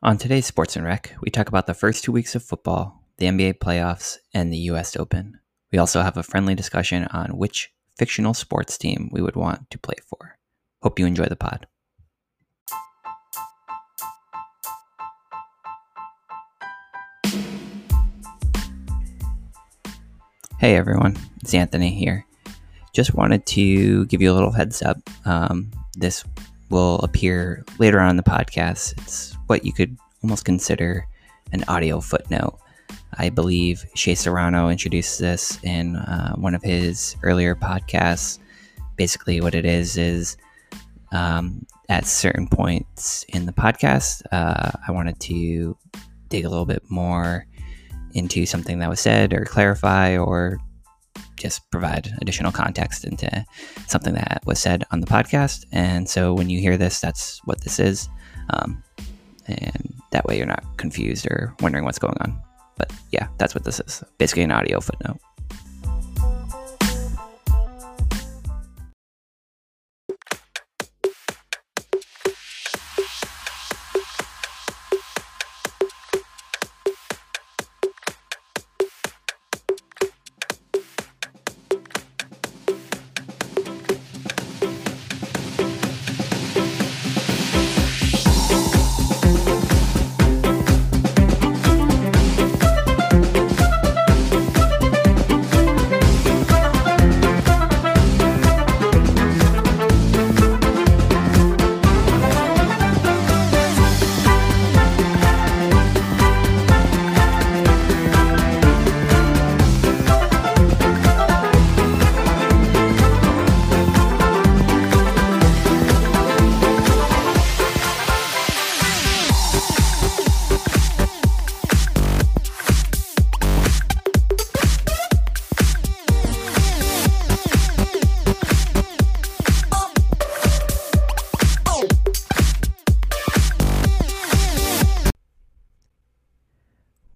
On today's Sports and Rec, we talk about the first two weeks of football, the NBA playoffs, and the US Open. We also have a friendly discussion on which fictional sports team we would want to play for. Hope you enjoy the pod. Hey everyone, it's Anthony here. Just wanted to give you a little heads up. Um, this will appear later on in the podcast. It's what you could almost consider an audio footnote. I believe Shea Serrano introduced this in uh, one of his earlier podcasts. Basically, what it is is um, at certain points in the podcast, uh, I wanted to dig a little bit more into something that was said or clarify or just provide additional context into something that was said on the podcast. And so when you hear this, that's what this is. Um, and that way you're not confused or wondering what's going on. But yeah, that's what this is basically an audio footnote.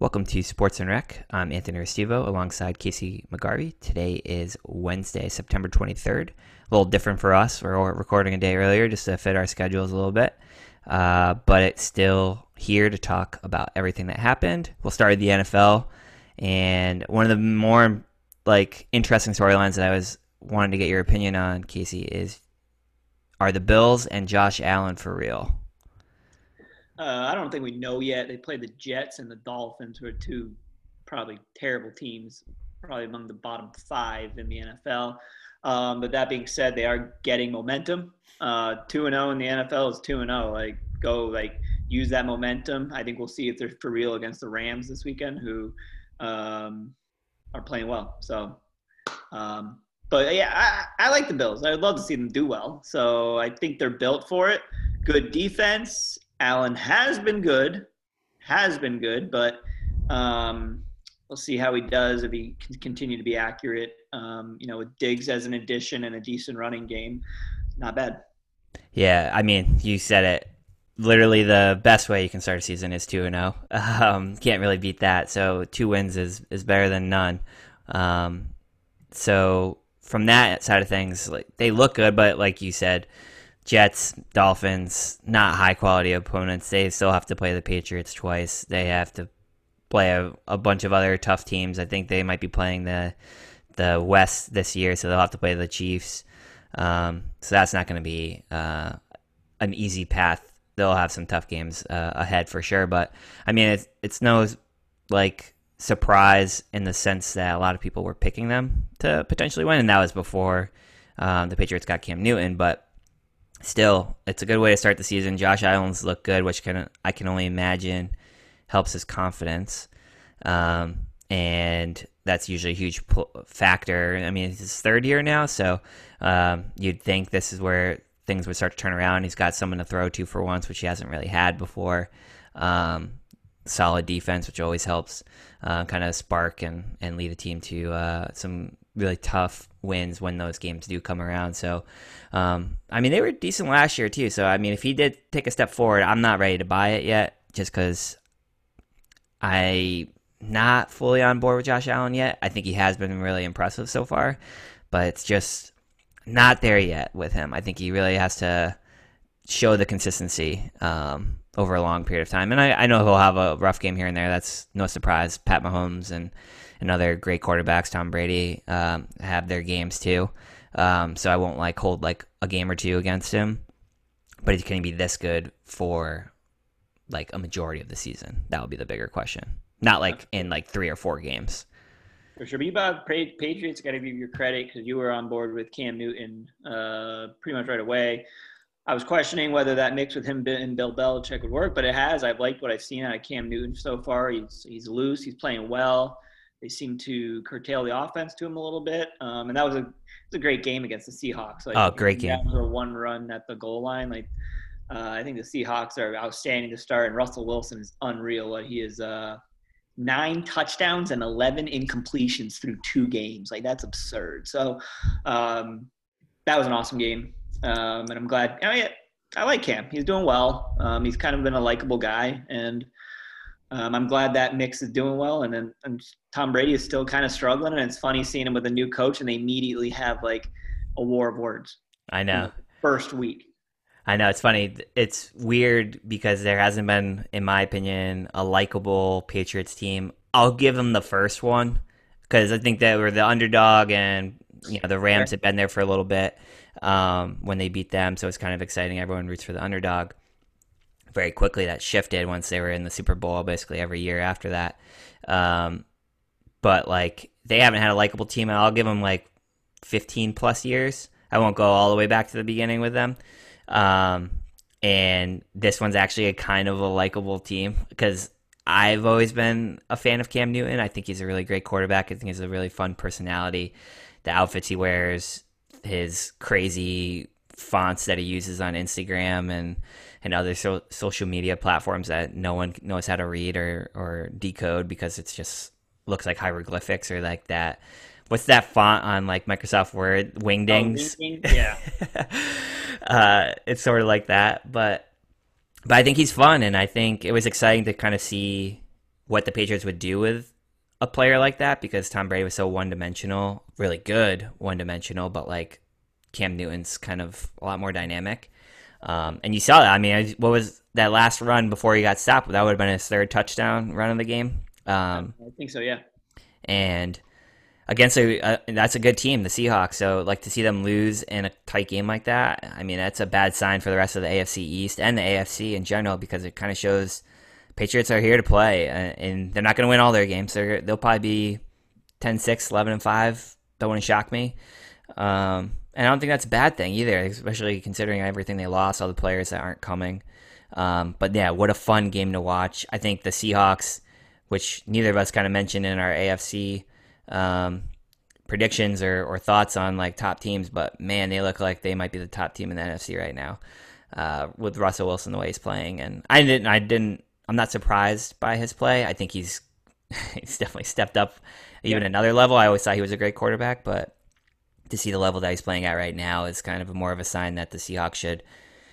Welcome to Sports and Rec. I'm Anthony Restivo alongside Casey McGarvey. Today is Wednesday, September 23rd. A little different for us. We're recording a day earlier just to fit our schedules a little bit. Uh, but it's still here to talk about everything that happened. We'll start with the NFL. And one of the more like interesting storylines that I was wanting to get your opinion on, Casey, is are the Bills and Josh Allen for real? Uh, I don't think we know yet. They play the Jets and the Dolphins, who are two probably terrible teams, probably among the bottom five in the NFL. Um, but that being said, they are getting momentum. Uh, two and zero oh in the NFL is two and zero. Oh. Like go, like use that momentum. I think we'll see if they're for real against the Rams this weekend, who um, are playing well. So, um, but yeah, I, I like the Bills. I would love to see them do well. So I think they're built for it. Good defense Allen has been good, has been good, but um, we'll see how he does if he can continue to be accurate. Um, you know, with Diggs as an addition and a decent running game, not bad. Yeah, I mean, you said it. Literally, the best way you can start a season is two and zero. Oh. Um, can't really beat that. So two wins is is better than none. Um, so from that side of things, like they look good, but like you said, Jets, Dolphins, not high quality opponents. They still have to play the Patriots twice. They have to play a, a, bunch of other tough teams. I think they might be playing the the West this year, so they'll have to play the Chiefs. Um, so that's not going to be uh, an easy path. They'll have some tough games uh, ahead for sure. But I mean, it's it's no like surprise in the sense that a lot of people were picking them to potentially win, and that was before um, the Patriots got Cam Newton, but still, it's a good way to start the season. Josh Allen's look good, which can I can only imagine helps his confidence, um, and that's usually a huge factor. I mean, it's his third year now, so um, you'd think this is where things would start to turn around. He's got someone to throw to for once, which he hasn't really had before. Um, solid defense, which always helps uh, kind of spark and, and lead a team to uh, some really tough wins when those games do come around. So, um, I mean, they were decent last year too. So, I mean, if he did take a step forward, I'm not ready to buy it yet, just because I not fully on board with Josh Allen yet. I think he has been really impressive so far, but it's just not there yet with him. I think he really has to show the consistency um, over a long period of time. And I, I know he'll have a rough game here and there. That's no surprise. Pat Mahomes and, and other great quarterbacks, Tom Brady, um, have their games too. Um, so I won't like hold like a game or two against him. But is can he be this good for like a majority of the season? That would be the bigger question. Not like in like three or four games. For sure. But you about Patriots got to give you credit because you were on board with Cam Newton uh, pretty much right away. I was questioning whether that mix with him and Bill Belichick would work, but it has. I've liked what I've seen out of Cam Newton so far. He's he's loose. He's playing well. They seem to curtail the offense to him a little bit, um, and that was a was a great game against the Seahawks. Like, oh, great game! For one run at the goal line, like uh, I think the Seahawks are outstanding to start, and Russell Wilson is unreal. What he is, uh, nine touchdowns and eleven incompletions through two games. Like that's absurd. So um, that was an awesome game um, and I'm glad. I, mean, I like Cam. He's doing well. Um, he's kind of been a likable guy, and um, I'm glad that mix is doing well. And then and Tom Brady is still kind of struggling, and it's funny seeing him with a new coach, and they immediately have like a war of words. I know. First week. I know it's funny. It's weird because there hasn't been, in my opinion, a likable Patriots team. I'll give them the first one because I think they were the underdog, and you know the Rams have been there for a little bit um, when they beat them. So it's kind of exciting. Everyone roots for the underdog. Very quickly, that shifted once they were in the Super Bowl, basically every year after that. Um, but like they haven't had a likable team. I'll give them like 15 plus years. I won't go all the way back to the beginning with them. Um, and this one's actually a kind of a likable team because I've always been a fan of Cam Newton. I think he's a really great quarterback. I think he's a really fun personality. The outfits he wears, his crazy fonts that he uses on Instagram and and other so, social media platforms that no one knows how to read or or decode because it's just looks like hieroglyphics or like that. What's that font on like Microsoft Word? Wingdings. Oh, yeah. uh, it's sort of like that, but but I think he's fun, and I think it was exciting to kind of see what the Patriots would do with a player like that because Tom Brady was so one dimensional, really good one dimensional, but like Cam Newton's kind of a lot more dynamic. Um, and you saw that. I mean, what was that last run before he got stopped? That would have been his third touchdown run of the game. Um, I think so, yeah. And against a, uh, that's a good team, the Seahawks. So like to see them lose in a tight game like that. I mean, that's a bad sign for the rest of the AFC East and the AFC in general because it kind of shows Patriots are here to play, uh, and they're not going to win all their games. They're, they'll probably be 10-6, 11 and five. Don't want to shock me. Um, and I don't think that's a bad thing either, especially considering everything they lost, all the players that aren't coming. Um, but yeah, what a fun game to watch. I think the Seahawks, which neither of us kind of mentioned in our AFC um, predictions or, or, thoughts on like top teams, but man, they look like they might be the top team in the NFC right now uh, with Russell Wilson the way he's playing. And I didn't, I didn't, I'm not surprised by his play. I think he's he's definitely stepped up even yeah. another level. I always thought he was a great quarterback, but to see the level that he's playing at right now is kind of more of a sign that the Seahawks should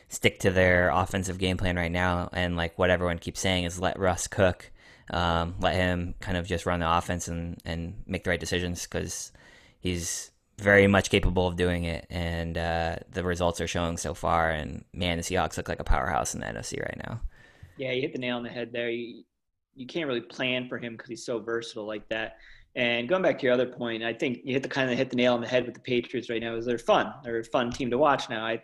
stick to their offensive game plan right now. And like what everyone keeps saying is let Russ cook, um, let him kind of just run the offense and, and make the right decisions because he's very much capable of doing it. And uh, the results are showing so far. And man, the Seahawks look like a powerhouse in the NFC right now. Yeah, you hit the nail on the head there. You, you can't really plan for him because he's so versatile like that. And going back to your other point, I think you hit the kind of hit the nail on the head with the Patriots right now. Is they're fun. They're a fun team to watch now. I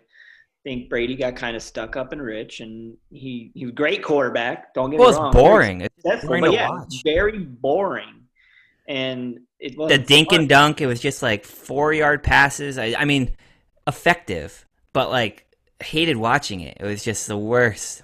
think Brady got kind of stuck up and rich, and he he was great quarterback. Don't get well, me wrong. Boring. It's boring. But yeah, watch. very boring. And it was the dink fun. and dunk. It was just like four yard passes. I, I mean, effective, but like hated watching it. It was just the worst.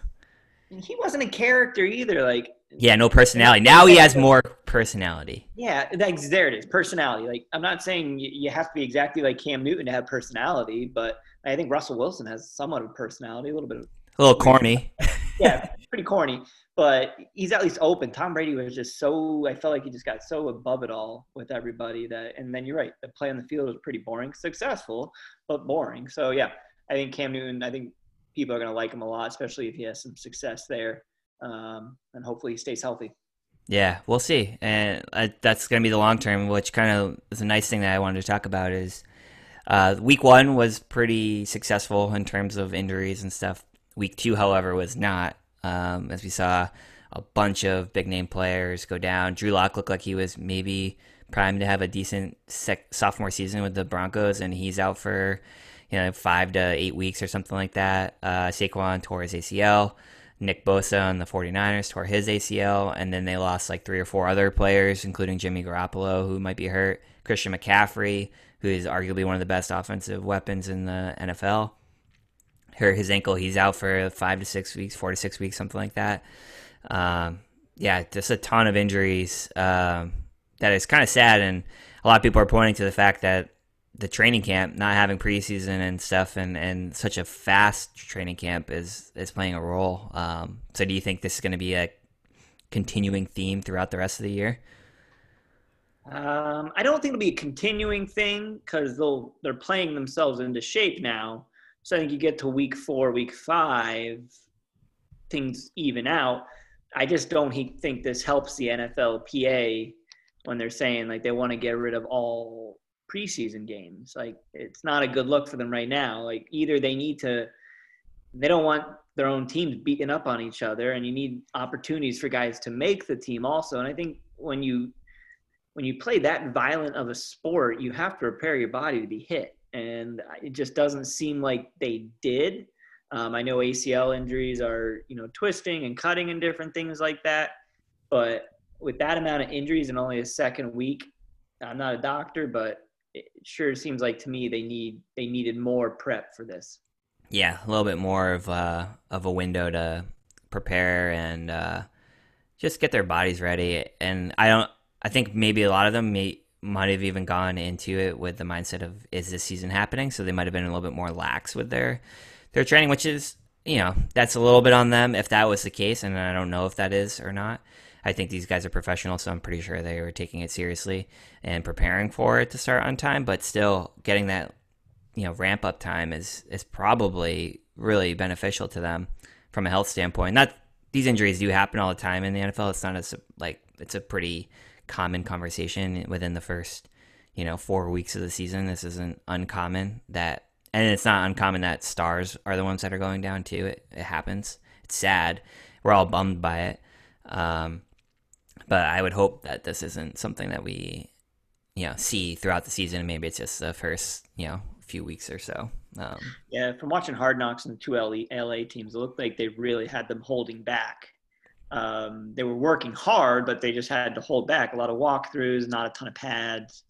He wasn't a character either. Like yeah, no personality. Now he has more personality. Yeah, that's, there it is. Personality. Like I'm not saying you have to be exactly like Cam Newton to have personality, but I think Russell Wilson has somewhat of personality, a little bit of a little corny. yeah, pretty corny, but he's at least open. Tom Brady was just so I felt like he just got so above it all with everybody that and then you're right, the play on the field was pretty boring. Successful, but boring. So yeah, I think Cam Newton, I think people are gonna like him a lot, especially if he has some success there um, and hopefully he stays healthy. Yeah, we'll see, and uh, that's going to be the long term. Which kind of is a nice thing that I wanted to talk about is uh, week one was pretty successful in terms of injuries and stuff. Week two, however, was not. um, as we saw a bunch of big name players go down. Drew Lock looked like he was maybe primed to have a decent sec- sophomore season with the Broncos, and he's out for you know five to eight weeks or something like that. Uh, Saquon tore his ACL. Nick Bosa and the 49ers tore his ACL, and then they lost like three or four other players, including Jimmy Garoppolo, who might be hurt. Christian McCaffrey, who is arguably one of the best offensive weapons in the NFL, hurt his ankle. He's out for five to six weeks, four to six weeks, something like that. Um, yeah, just a ton of injuries. Um, that is kind of sad, and a lot of people are pointing to the fact that the training camp not having preseason and stuff, and, and such a fast training camp is is playing a role. Um, so, do you think this is going to be a continuing theme throughout the rest of the year? Um, I don't think it'll be a continuing thing because they'll they're playing themselves into shape now. So I think you get to week four, week five, things even out. I just don't think this helps the NFLPA when they're saying like they want to get rid of all preseason games. Like it's not a good look for them right now. Like either they need to they don't want their own teams beating up on each other and you need opportunities for guys to make the team also. And I think when you when you play that violent of a sport, you have to prepare your body to be hit. And it just doesn't seem like they did. Um, I know ACL injuries are, you know, twisting and cutting and different things like that. But with that amount of injuries in only a second week, I'm not a doctor, but it sure seems like to me they need they needed more prep for this. Yeah, a little bit more of uh, of a window to prepare and uh, just get their bodies ready. And I don't. I think maybe a lot of them may might have even gone into it with the mindset of is this season happening? So they might have been a little bit more lax with their their training, which is you know that's a little bit on them if that was the case, and I don't know if that is or not. I think these guys are professional, so I'm pretty sure they were taking it seriously and preparing for it to start on time. But still, getting that you know ramp up time is is probably really beneficial to them from a health standpoint. Not these injuries do happen all the time in the NFL. It's not as like it's a pretty common conversation within the first you know four weeks of the season. This isn't uncommon that, and it's not uncommon that stars are the ones that are going down too. It, it happens. It's sad. We're all bummed by it. Um, but I would hope that this isn't something that we, you know, see throughout the season. Maybe it's just the first, you know, few weeks or so. Um, yeah, from watching Hard Knocks and the two LA, LA teams, it looked like they really had them holding back. Um, they were working hard, but they just had to hold back. A lot of walkthroughs, not a ton of pads.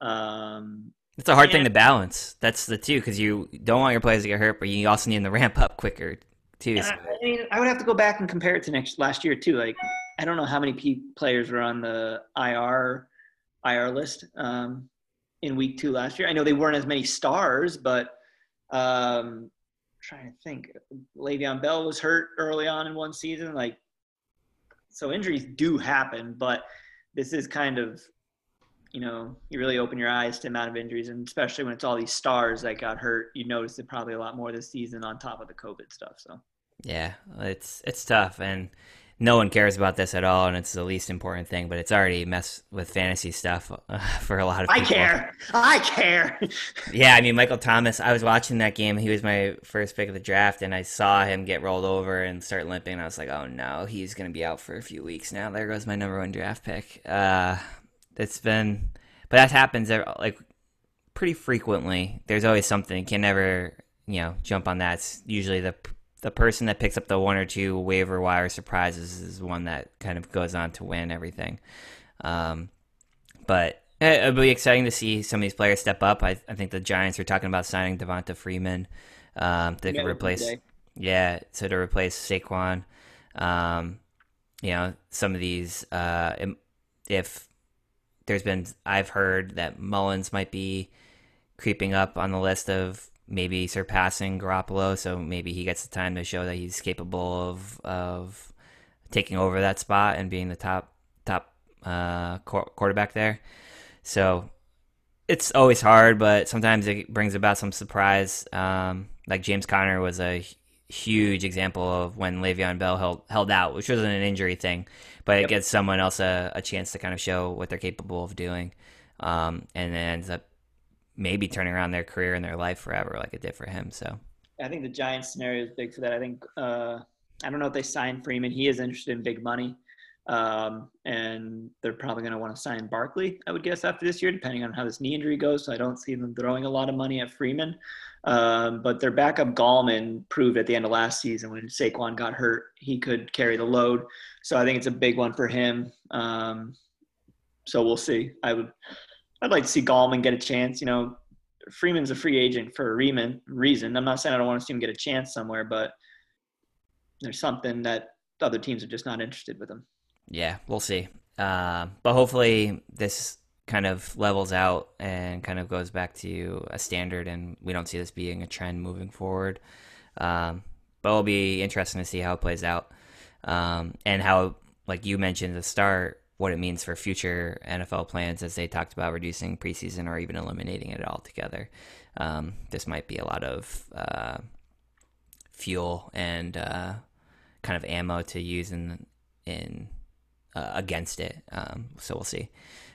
Um, it's a hard thing to balance. That's the two because you don't want your players to get hurt, but you also need them to ramp up quicker too. So. I, I, mean, I would have to go back and compare it to next last year too. Like I don't know how many players were on the IR IR list um, in week two last year. I know they weren't as many stars, but um, trying to think, Le'Veon Bell was hurt early on in one season. Like, so injuries do happen, but this is kind of, you know, you really open your eyes to amount of injuries, and especially when it's all these stars that got hurt, you notice it probably a lot more this season on top of the COVID stuff. So. Yeah, it's it's tough, and no one cares about this at all, and it's the least important thing. But it's already messed with fantasy stuff uh, for a lot of people. I care. I care. yeah, I mean Michael Thomas. I was watching that game. He was my first pick of the draft, and I saw him get rolled over and start limping. And I was like, oh no, he's going to be out for a few weeks now. There goes my number one draft pick. Uh, it's been, but that happens like pretty frequently. There's always something. You can never, you know, jump on that. It's usually the the person that picks up the one or two waiver wire surprises is one that kind of goes on to win everything. Um, but it'll be exciting to see some of these players step up. I, I think the Giants are talking about signing Devonta Freeman um, replace, yeah, so to replace Saquon. Um, you know, some of these, uh, if there's been, I've heard that Mullens might be creeping up on the list of maybe surpassing Garoppolo. So maybe he gets the time to show that he's capable of of taking over that spot and being the top top uh, quarterback there. So it's always hard, but sometimes it brings about some surprise. Um, like James Conner was a huge example of when Le'Veon Bell held held out, which wasn't an injury thing, but yep. it gives someone else a, a chance to kind of show what they're capable of doing, um, and it ends up maybe turning around their career and their life forever like it did for him. So I think the Giants scenario is big for that. I think uh, I don't know if they sign Freeman. He is interested in big money. Um, and they're probably going to want to sign Barkley, I would guess, after this year, depending on how this knee injury goes. So I don't see them throwing a lot of money at Freeman. Um, but their backup Gallman proved at the end of last season when Saquon got hurt, he could carry the load. So I think it's a big one for him. Um, so we'll see. I would, I'd like to see Gallman get a chance. You know, Freeman's a free agent for a reason. I'm not saying I don't want to see him get a chance somewhere, but there's something that other teams are just not interested with him. Yeah, we'll see. Uh, but hopefully this kind of levels out and kind of goes back to a standard, and we don't see this being a trend moving forward. Um, but it'll be interesting to see how it plays out um, and how, like you mentioned at the start, what it means for future NFL plans as they talked about reducing preseason or even eliminating it altogether. Um, this might be a lot of uh, fuel and uh, kind of ammo to use in in uh, against it. Um, so we'll see.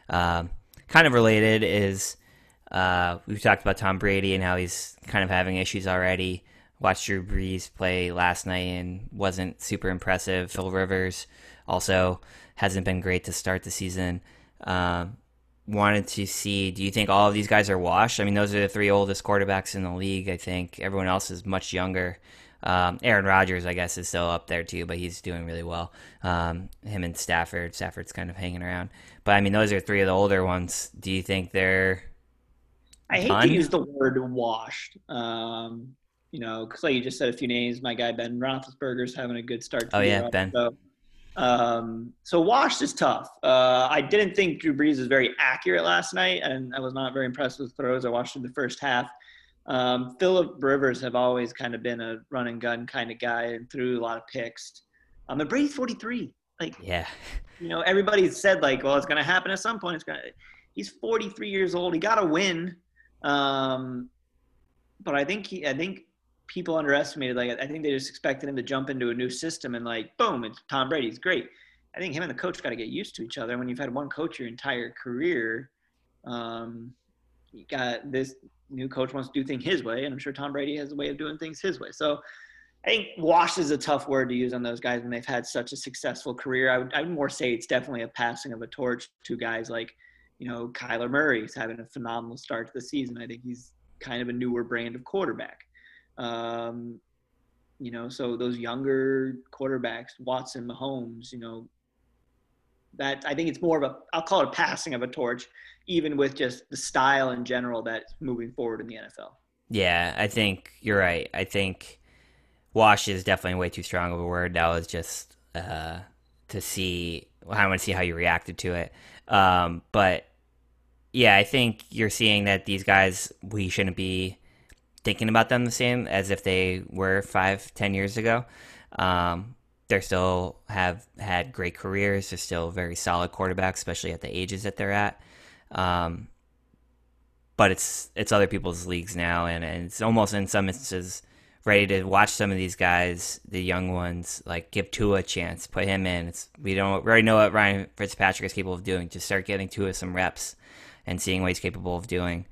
Um, kind of related is uh, we've talked about Tom Brady and how he's kind of having issues already. Watched Drew Brees play last night and wasn't super impressive. Phil Rivers also hasn't been great to start the season. Um, wanted to see do you think all of these guys are washed? I mean, those are the three oldest quarterbacks in the league. I think everyone else is much younger. Um, Aaron Rodgers, I guess, is still up there too, but he's doing really well. Um, him and Stafford. Stafford's kind of hanging around. But I mean, those are three of the older ones. Do you think they're? I hate done? to use the word washed. Um, you know, because like you just said a few names. My guy Ben Roethlisberger's having a good start. oh yeah, Ben. So, um, so washed is tough. Uh, I didn't think Drew Brees was very accurate last night, and I was not very impressed with throws. I watched in the first half. Um, Philip Rivers have always kind of been a run and gun kind of guy and threw a lot of picks. Um, and Brady's 43. Like, yeah, you know, everybody said like, well, it's going to happen at some point. It's going to. He's 43 years old. He got to win. Um, but I think he, I think people underestimated. Like, I think they just expected him to jump into a new system and like, boom, it's Tom Brady's great. I think him and the coach got to get used to each other. When you've had one coach your entire career, um, you got this new coach wants to do things his way, and I'm sure Tom Brady has a way of doing things his way. So I think wash is a tough word to use on those guys when they've had such a successful career. I would, I would more say it's definitely a passing of a torch to guys like, you know, Kyler Murray is having a phenomenal start to the season. I think he's kind of a newer brand of quarterback. Um, you know, so those younger quarterbacks, Watson, Mahomes, you know, that I think it's more of a I'll call it a passing of a torch, even with just the style in general that's moving forward in the NFL. Yeah, I think you're right. I think wash is definitely way too strong of a word. That was just uh, to see. I want to see how you reacted to it. Um, but yeah, I think you're seeing that these guys we shouldn't be thinking about them the same as if they were five, ten years ago. Um, they still have had great careers. They're still very solid quarterbacks, especially at the ages that they're at. Um, but it's it's other people's leagues now, and, and it's almost in some instances ready to watch some of these guys, the young ones, like give Tua a chance, put him in. It's we don't we already know what Ryan Fitzpatrick is capable of doing. Just start getting Tua some reps and seeing what he's capable of doing.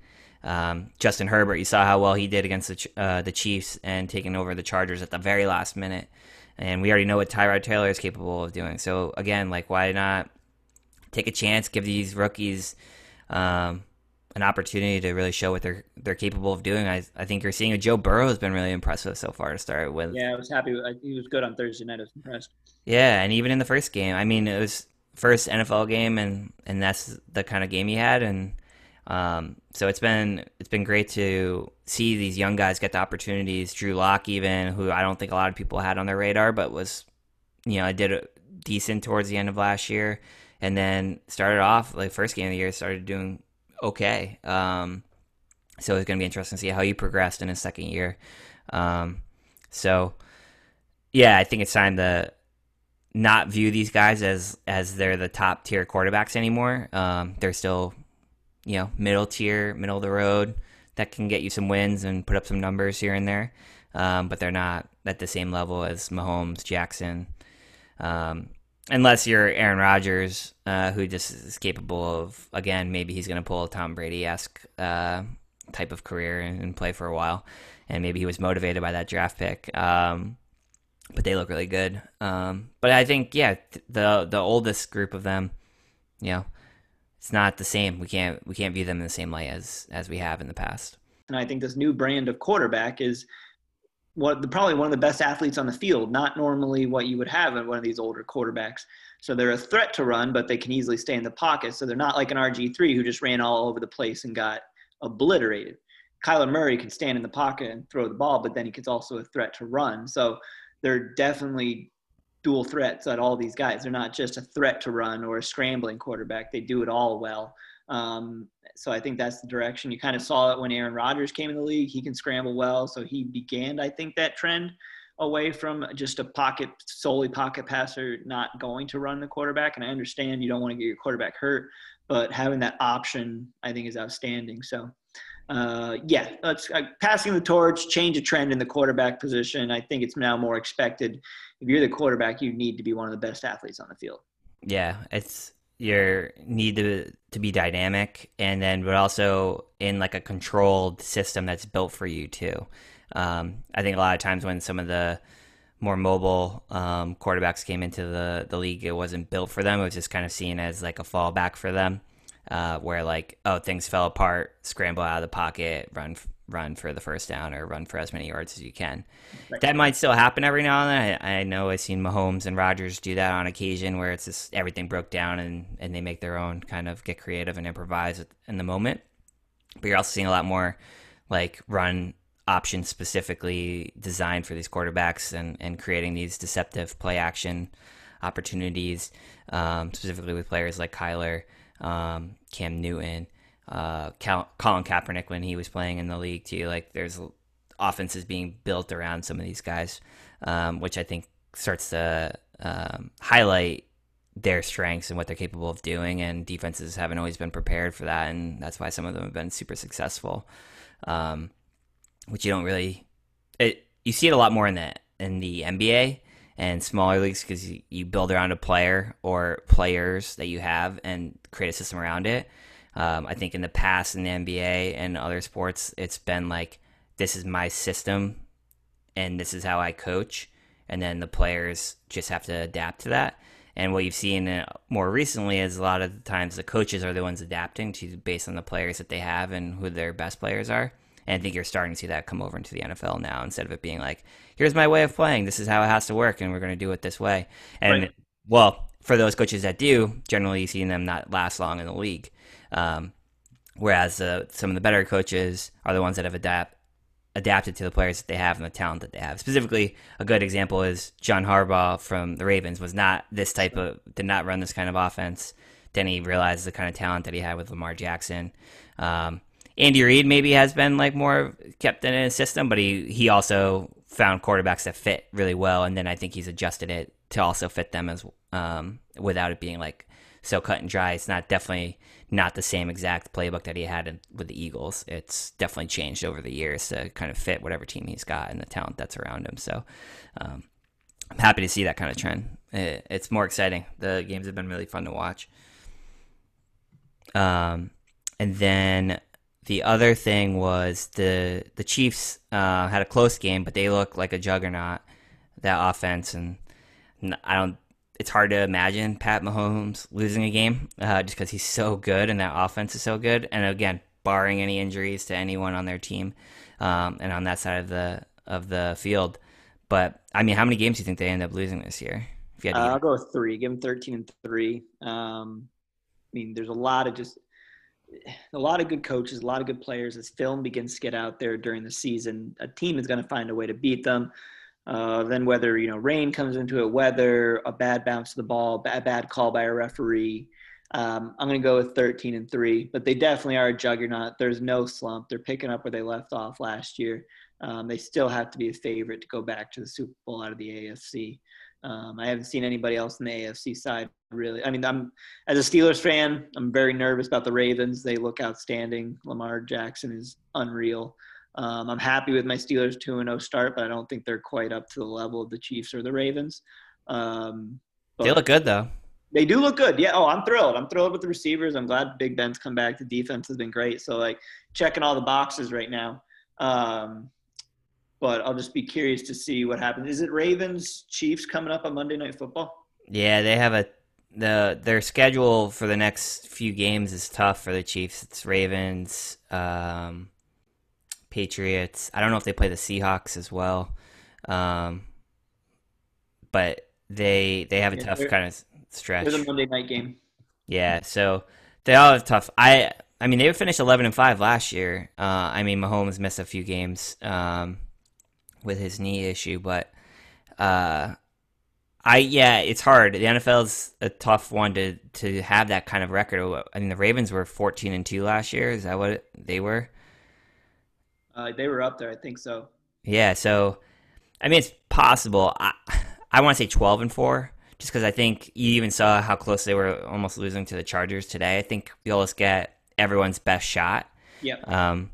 Um, Justin Herbert, you saw how well he did against the uh, the Chiefs and taking over the Chargers at the very last minute and we already know what Tyrod Taylor is capable of doing. So again, like why not take a chance, give these rookies um, an opportunity to really show what they're they're capable of doing. I I think you're seeing a Joe Burrow has been really impressive so far to start with. Yeah, I was happy. He was good on Thursday night. I was impressed. Yeah, and even in the first game, I mean, it was first NFL game, and and that's the kind of game he had, and um, so it's been it's been great to see these young guys get the opportunities. Drew Lock, even who I don't think a lot of people had on their radar, but was you know I did decent towards the end of last year, and then started off like first game of the year started doing okay. Um, so it's going to be interesting to see how he progressed in his second year. Um, so yeah, I think it's time to not view these guys as as they're the top tier quarterbacks anymore. Um, they're still you know, middle tier, middle of the road that can get you some wins and put up some numbers here and there. Um, but they're not at the same level as Mahomes, Jackson, um, unless you're Aaron Rodgers, uh, who just is capable of again maybe he's going to pull a Tom Brady esque uh, type of career and, and, play for a while, and maybe he was motivated by that draft pick. Um, but they look really good. Um, but I think yeah, the the oldest group of them, you know, it's not the same. We can't we can't view them in the same light as as we have in the past. And I think this new brand of quarterback is what the, probably one of the best athletes on the field. Not normally what you would have in one of these older quarterbacks. So they're a threat to run, but they can easily stay in the pocket. So they're not like an RG three who just ran all over the place and got obliterated. Kyler Murray can stand in the pocket and throw the ball, but then he gets also a threat to run. So they're definitely dual threats at all these guys. They're not just a threat to run or a scrambling quarterback. They do it all well. Um, so I think that's the direction. You kind of saw it when Aaron Rodgers came in the league. He can scramble well, so he began, I think, that trend away from just a pocket solely pocket passer, not going to run the quarterback. And I understand you don't want to get your quarterback hurt, but having that option, I think, is outstanding. So uh, yeah, let's uh, passing the torch, change a trend in the quarterback position. I think it's now more expected. If you're the quarterback, you need to be one of the best athletes on the field. Yeah, it's your need to to be dynamic, and then but also in like a controlled system that's built for you too. Um, I think a lot of times when some of the more mobile um, quarterbacks came into the the league, it wasn't built for them. It was just kind of seen as like a fallback for them uh, where like oh things fell apart, scramble out of the pocket, run run for the first down or run for as many yards as you can. Right. That might still happen every now and then. I, I, know I've seen Mahomes and Rodgers do that on occasion where it's just everything broke down and, and they make their own kind of get creative and improvise in the moment. But you're also seeing a lot more like run options specifically designed for these quarterbacks and, and creating these deceptive play action opportunities, um, specifically with players like Kyler um, Cam Newton, uh, Cal- Colin Kaepernick when he was playing in the league too. Like there's offenses being built around some of these guys, um, which I think starts to um, highlight their strengths and what they're capable of doing. And defenses haven't always been prepared for that, and that's why some of them have been super successful. Um, which you don't really, it, you see it a lot more in the in the NBA and smaller leagues because you, build around a player or players that you have and create a system around it. Um, I think in the past in the NBA and other sports, it's been like this is my system and this is how I coach, and then the players just have to adapt to that. And what you've seen uh, more recently is a lot of the times the coaches are the ones adapting to based on the players that they have and who their best players are. And I think you're starting to see that come over into the NFL now instead of it being like, here's my way of playing. This is how it has to work, and we're going to do it this way. And right. well, for those coaches that do, generally you see them not last long in the league. Um, whereas uh, some of the better coaches are the ones that have adapt adapted to the players that they have and the talent that they have. Specifically, a good example is John Harbaugh from the Ravens was not this type of did not run this kind of offense. Then he realized the kind of talent that he had with Lamar Jackson. Um, Andy Reid maybe has been like more kept in his system, but he he also found quarterbacks that fit really well, and then I think he's adjusted it to also fit them as um, without it being like so cut and dry. It's not definitely not the same exact playbook that he had in, with the Eagles. It's definitely changed over the years to kind of fit whatever team he's got and the talent that's around him. So um, I'm happy to see that kind of trend. It, it's more exciting. The games have been really fun to watch. Um, and then the other thing was the the Chiefs uh, had a close game, but they look like a juggernaut. That offense, and I don't. It's hard to imagine Pat Mahomes losing a game uh, just because he's so good and that offense is so good. And again, barring any injuries to anyone on their team um, and on that side of the of the field. But I mean, how many games do you think they end up losing this year? If you had uh, I'll go with three. Give them thirteen and three. Um, I mean, there's a lot of just a lot of good coaches, a lot of good players. As film begins to get out there during the season, a team is going to find a way to beat them. Uh, then whether you know rain comes into it, weather, a bad bounce of the ball, bad bad call by a referee. Um, I'm going to go with 13 and three, but they definitely are a juggernaut. There's no slump. They're picking up where they left off last year. Um, they still have to be a favorite to go back to the Super Bowl out of the AFC. Um, I haven't seen anybody else in the AFC side really. I mean, I'm as a Steelers fan, I'm very nervous about the Ravens. They look outstanding. Lamar Jackson is unreal. Um, I'm happy with my Steelers 2 0 start, but I don't think they're quite up to the level of the Chiefs or the Ravens. Um, they look good though. They do look good. Yeah. Oh, I'm thrilled. I'm thrilled with the receivers. I'm glad Big Ben's come back. The defense has been great. So like checking all the boxes right now. Um, but I'll just be curious to see what happens. Is it Ravens Chiefs coming up on Monday Night Football? Yeah, they have a the their schedule for the next few games is tough for the Chiefs. It's Ravens, um, Patriots. I don't know if they play the Seahawks as well, um, but they they have a yeah, tough kind of stretch. It's a Monday night game. Yeah, so they all have tough. I I mean they finished eleven and five last year. Uh, I mean Mahomes missed a few games um, with his knee issue, but uh, I yeah, it's hard. The NFL's a tough one to to have that kind of record. I mean the Ravens were fourteen and two last year. Is that what they were? Uh, they were up there, I think so. Yeah, so I mean it's possible. I I want to say twelve and four just because I think you even saw how close they were almost losing to the Chargers today. I think you'll just get everyone's best shot. Yeah. Um,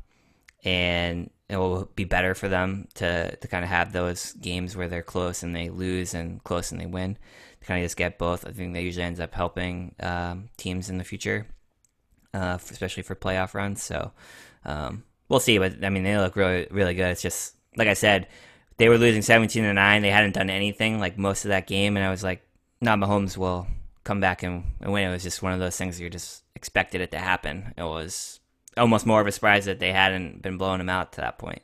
and it will be better for them to, to kind of have those games where they're close and they lose and close and they win. To kind of just get both. I think that usually ends up helping um, teams in the future, uh, especially for playoff runs. So um, we'll see. But I mean, they look really, really good. It's just like I said, they were losing 17 to 9. They hadn't done anything like most of that game. And I was like, not Mahomes will come back and, and win. It was just one of those things you just expected it to happen. It was almost more of a surprise that they hadn't been blowing him out to that point.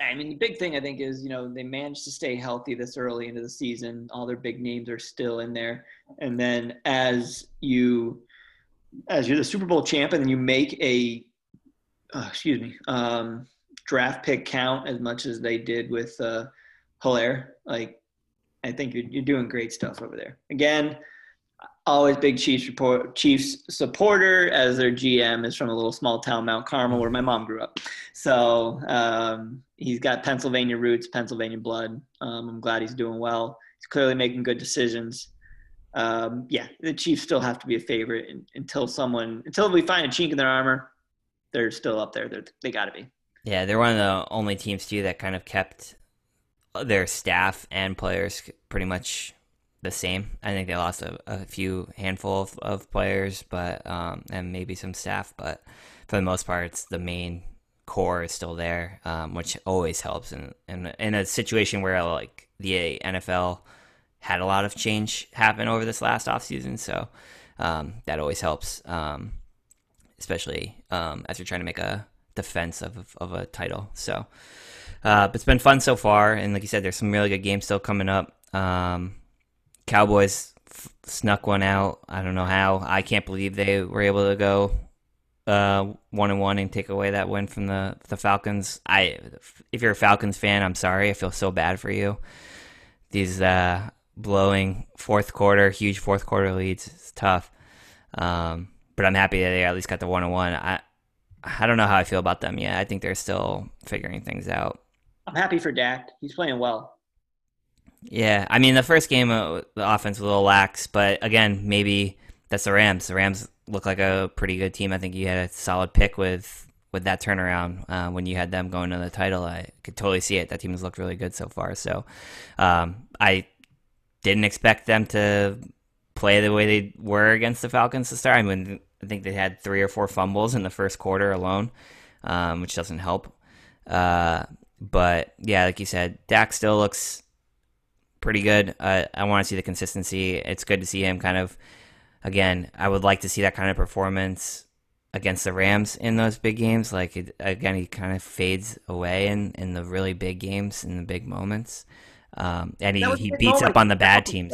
I mean, the big thing I think is you know they managed to stay healthy this early into the season. All their big names are still in there, and then as you as you're the Super Bowl champ, and you make a uh, excuse me um, draft pick count as much as they did with uh, Helaire, like I think you're, you're doing great stuff over there. Again, always big Chiefs report, Chiefs supporter as their GM is from a little small town, Mount Carmel, where my mom grew up. So um, he's got Pennsylvania roots, Pennsylvania blood. Um, I'm glad he's doing well. He's clearly making good decisions. Um, yeah, the Chiefs still have to be a favorite until someone, until we find a chink in their armor. They're still up there. They're, they got to be. Yeah, they're one of the only teams too that kind of kept their staff and players pretty much the same. I think they lost a, a few handful of, of players, but um, and maybe some staff, but for the most part, it's the main core is still there, um, which always helps. And in, in, in a situation where like the NFL had a lot of change happen over this last offseason, so um, that always helps, um, especially um, as you're trying to make a defense of of a title. So. Uh, but it's been fun so far, and like you said, there's some really good games still coming up. Um, Cowboys f- snuck one out. I don't know how. I can't believe they were able to go uh, one and one and take away that win from the the Falcons. I, if you're a Falcons fan, I'm sorry. I feel so bad for you. These uh, blowing fourth quarter, huge fourth quarter leads. It's tough. Um, but I'm happy that they at least got the one and one. I I don't know how I feel about them yet. I think they're still figuring things out. I'm happy for Dak. He's playing well. Yeah, I mean the first game uh, the offense was a little lax, but again, maybe that's the Rams. The Rams look like a pretty good team. I think you had a solid pick with with that turnaround uh, when you had them going to the title. I could totally see it. That team has looked really good so far. So um, I didn't expect them to play the way they were against the Falcons to start. I mean, I think they had three or four fumbles in the first quarter alone, um, which doesn't help. Uh, but yeah, like you said, Dak still looks pretty good. Uh, I want to see the consistency. It's good to see him kind of. Again, I would like to see that kind of performance against the Rams in those big games. Like it, again, he kind of fades away in, in the really big games, in the big moments, um, and he, he beats up on the bad teams.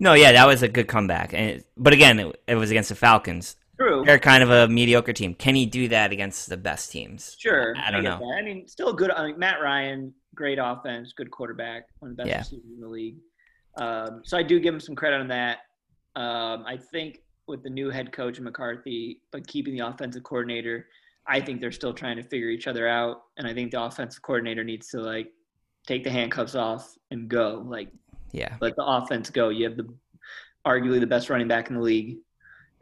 No, yeah, that was a good comeback. And but again, it, it was against the Falcons. True. They're kind of a mediocre team. Can he do that against the best teams? Sure. I don't I know. That. I mean, still good. I mean, Matt Ryan, great offense, good quarterback, one of the best yeah. receivers in the league. Um, so I do give him some credit on that. Um, I think with the new head coach McCarthy, but keeping the offensive coordinator, I think they're still trying to figure each other out. And I think the offensive coordinator needs to like take the handcuffs off and go. Like, yeah, let the offense go. You have the arguably the best running back in the league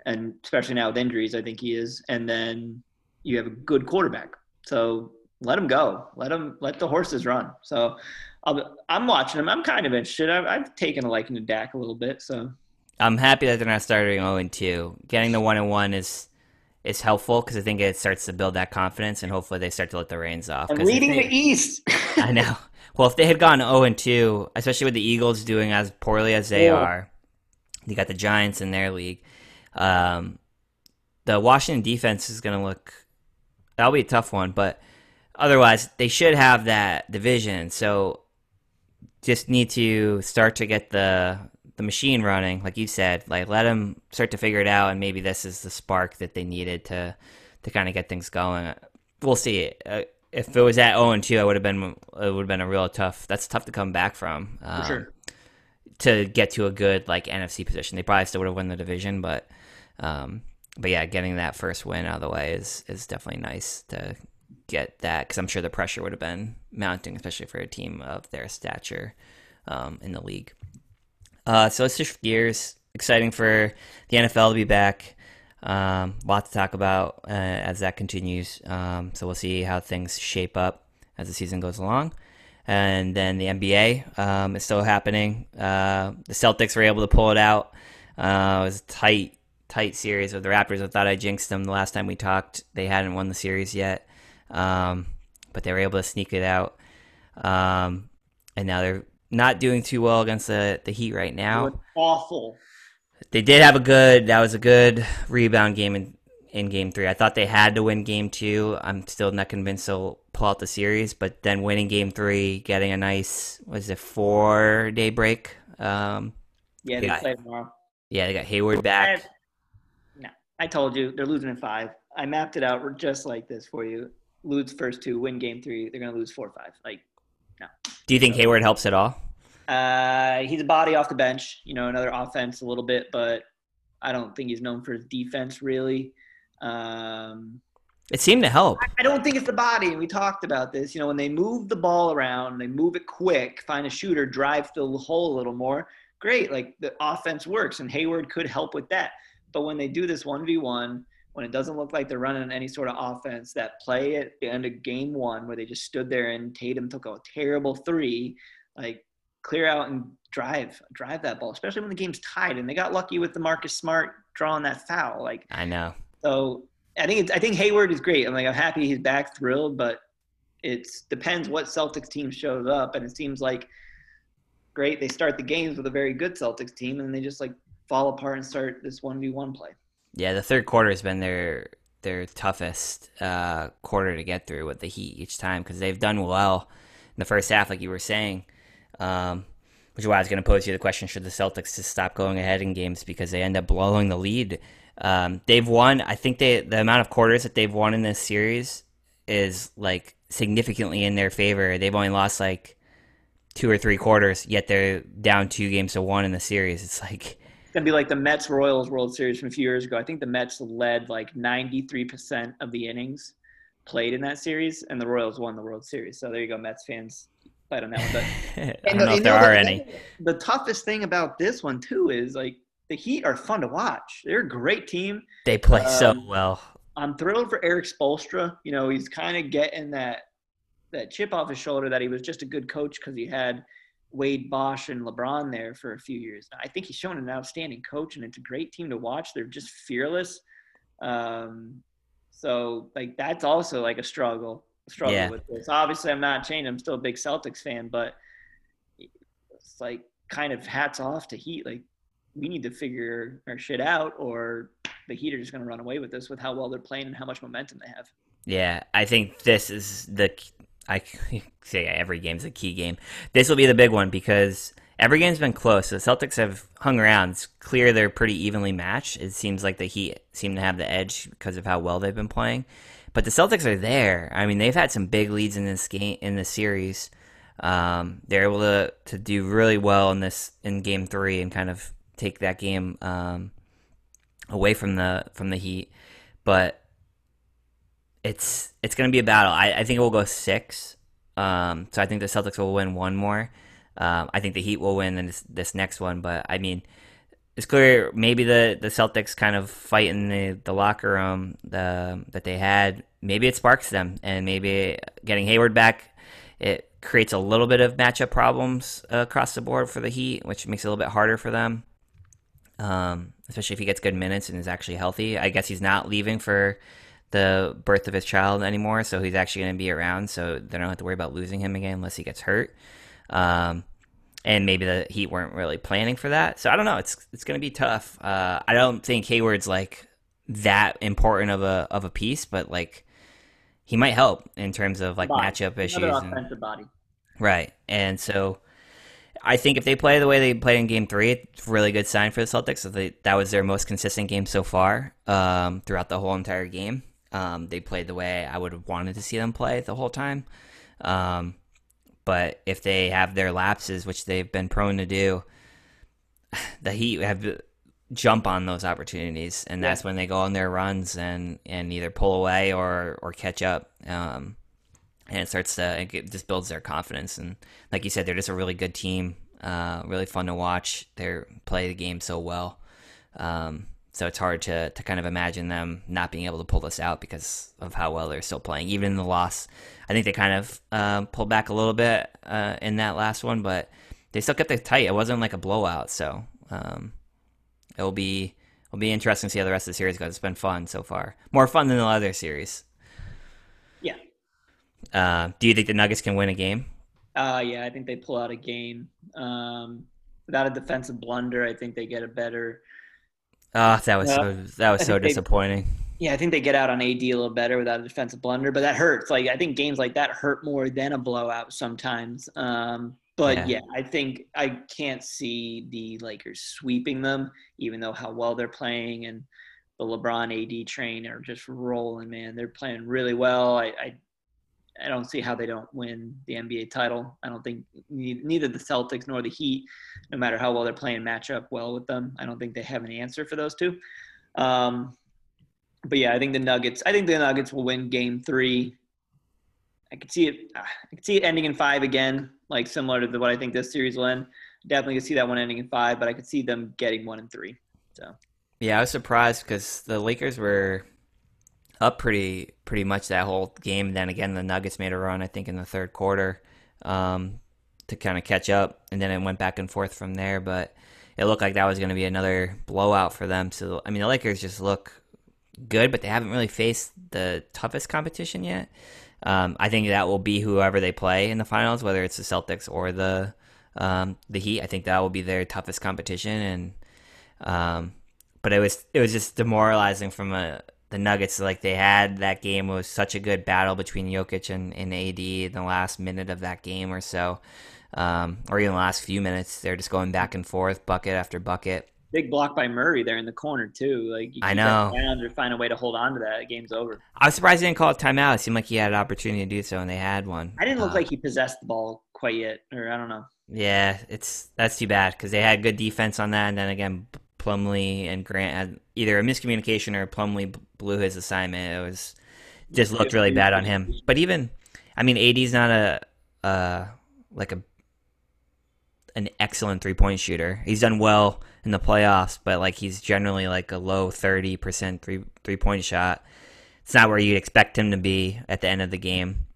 and especially now with injuries, I think he is. And then you have a good quarterback, so let them go. Let him let the horses run. So i am watching them. I'm kind of interested. I've, I've, taken a liking to Dak a little bit. So I'm happy that they're not starting 0 and 2. Getting the one and one is is helpful because I think it starts to build that confidence, and hopefully they start to let the reins off. And leading they- the East. I know. Well, if they had gone 0 and 2, especially with the Eagles doing as poorly as they Yeah. are, you got the Giants in their league. Um, the Washington defense is going to look that'll be a tough one, but otherwise they should have that division. So just need to start to get the the machine running, like you said. Like let them start to figure it out, and maybe this is the spark that they needed to to kind of get things going. We'll see. Uh, if it was at zero and two, I would have been it would have been a real tough. That's tough to come back from. Um, sure. To get to a good like NFC position, they probably still would have won the division, but um, but yeah, getting that first win out of the way is is definitely nice to get that because I'm sure the pressure would have been mounting, especially for a team of their stature um, in the league. Uh, so let's shift gears. Exciting for the NFL to be back. Um, lot to talk about uh, as that continues. Um, so we'll see how things shape up as the season goes along. And then the NBA um, is still happening. Uh, the Celtics were able to pull it out. Uh, it was a tight, tight series with the Raptors. I thought I jinxed them the last time we talked. They hadn't won the series yet, um, but they were able to sneak it out. Um, and now they're not doing too well against the, the Heat right now. Awful. They did have a good. That was a good rebound game in in game three. I thought they had to win game two. I'm still not convinced they'll pull out the series, but then winning game three, getting a nice was it four day break. Um, Yeah, they Yeah. play tomorrow. yeah, they got Hayward back. No, I told you they're losing in five. I mapped it out just like this for you. Lose first two, win game three. They're gonna lose four or five. Like, no. Do you think Hayward helps at all? uh, he's a body off the bench. You know, another offense a little bit, but I don't think he's known for his defense really. Um, It seemed to help. I don't think it's the body. We talked about this. You know, when they move the ball around, they move it quick, find a shooter, drive through the hole a little more. Great. Like the offense works, and Hayward could help with that. But when they do this 1v1, when it doesn't look like they're running any sort of offense, that play at the end of game one where they just stood there and Tatum took a terrible three, like clear out and drive, drive that ball, especially when the game's tied. And they got lucky with the Marcus Smart drawing that foul. Like, I know. so I think it's, I think Hayward is great. I'm like I'm happy he's back, thrilled, but it depends what Celtics team shows up, and it seems like great. They start the games with a very good Celtics team, and they just like fall apart and start this one v one play. Yeah, the third quarter has been their their toughest uh, quarter to get through with the Heat each time because they've done well in the first half, like you were saying. Um, which is why I was going to pose you the question: Should the Celtics just stop going ahead in games because they end up blowing the lead? Um, they've won. I think they the amount of quarters that they've won in this series is like significantly in their favor. They've only lost like two or three quarters, yet they're down two games to one in the series. It's like It's gonna be like the Mets Royals World Series from a few years ago. I think the Mets led like 93% of the innings played in that series, and the Royals won the World Series. So there you go, Mets fans. Fight on that one, but I don't know the- if there know, are the- any. The toughest thing about this one too is like the Heat are fun to watch. They're a great team. They play so Um, well. I'm thrilled for Erik Spoelstra. You know, he's kind of getting that that chip off his shoulder that he was just a good coach because he had Wade Bosh and LeBron there for a few years. I think he's shown an outstanding coach, and it's a great team to watch. They're just fearless. Um, so like that's also like a struggle struggle Yeah. with this. Obviously, I'm not changing. I'm still a big Celtics fan, but it's like kind of hats off to Heat. Like we need to figure our shit out, or the Heat are just going to run away with this with how well they're playing and how much momentum they have. Yeah, I think this is the. I say every game's a key game. This will be the big one because every game's been close. The Celtics have hung around. It's clear they're pretty evenly matched. It seems like the Heat seem to have the edge because of how well they've been playing. But the Celtics are there. I mean, they've had some big leads in this game in this series. Um, they're able to to do really well in this in Game Three and kind of take that game um, away from the from the Heat. But it's it's going to be a battle. I, I think it will go six. Um, so I think the Celtics will win one more. Um, I think the Heat will win this, this next one. But I mean, it's clear maybe the, the Celtics kind of fight in the, the locker room the, that they had. Maybe it sparks them, and maybe getting Hayward back it creates a little bit of matchup problems across the board for the Heat, which makes it a little bit harder for them. um, especially if he gets good minutes and is actually healthy. I guess he's not leaving for the birth of his child anymore, so he's actually going to be around. So they don't have to worry about losing him again unless he gets hurt. Um, and maybe the Heat weren't really planning for that. So I don't know. It's it's going to be tough. Uh, I don't think Hayward's like that important of a of a piece, but like he might help in terms of like body. matchup issues. And, body. Right, and so I think if they play the way they played in Game Three, it's a really good sign for the Celtics. So they, that was their most consistent game so far um, throughout the whole entire game. Um, they played the way I would have wanted to see them play the whole time. Um, but if they have their lapses, which they've been prone to do, the Heat have to jump on those opportunities, and that's yeah. when they go on their runs and and either pull away or or catch up. Um, and it starts to it just builds their confidence. And like you said, they're just a really good team, uh, really fun to watch. They play the game so well. Um, so it's hard to, to kind of imagine them not being able to pull this out because of how well they're still playing. Even in the loss, I think they kind of uh, pulled back a little bit uh, in that last one, but they still kept it tight. It wasn't like a blowout, so um, it'll be it'll be interesting to see how the rest of the series goes. It's been fun so far, more fun than the other series. Yeah. Uh, do you think the Nuggets can win a game? Uh, yeah, I think they pull out a game. Um, without a defensive blunder, I think they get a better Ah, oh, that was so that was so disappointing. They, yeah, I think they get out on AD a little better without a defensive blunder, but that hurts. Like I think games like that hurt more than a blowout sometimes. Um, but yeah. yeah. I think I can't see the Lakers sweeping them, even though how well they're playing and the LeBron AD train are just rolling. Man, they're playing really well. I, I I don't see how they don't win the NBA title. I don't think neither the Celtics nor the Heat, no matter how well they're playing, match up well with them. I don't think they have an answer for those two. Um, but yeah, I think the Nuggets. I think the Nuggets will win Game Three. I could see it. I could see it ending in five again, like similar to what I think this series will end. Definitely could see that one ending in five, but I could see them getting one and three. So. Yeah, I was surprised because the Lakers were up pretty pretty much that whole game. Then again, the Nuggets made a run, I think, in the third quarter um, to kind of catch up, and then it went back and forth from there. But it looked like that was going to be another blowout for them. So I mean, the Lakers just look good, but they haven't really faced the toughest competition yet. Um, I think that will be whoever they play in the finals, whether it's the Celtics or the um, the Heat. I think that will be their toughest competition, and um, but it was it was just demoralizing from a the Nuggets, like they had that game was such a good battle between Jokic and, and AD in the last minute of that game or so, um, or even the last few minutes. They're just going back and forth, bucket after bucket. Big block by Murray there in the corner too. Like I know, or find a way to hold on to that. Game's over. I was surprised he didn't call a timeout. It seemed like he had an opportunity to do so, and they had one. I didn't look uh, like he possessed the ball quite yet, or I don't know. Yeah, it's that's too bad because they had good defense on that, and then again, Plumlee and Grant had either a miscommunication or Plumlee blew his assignment. It was just looked really bad on him. But even, I mean, AD's not a uh, like a an excellent three point shooter. He's done well in the playoffs, but like he's generally like a low thirty percent three three point shot. It's not where you'd expect him to be at the end of the game.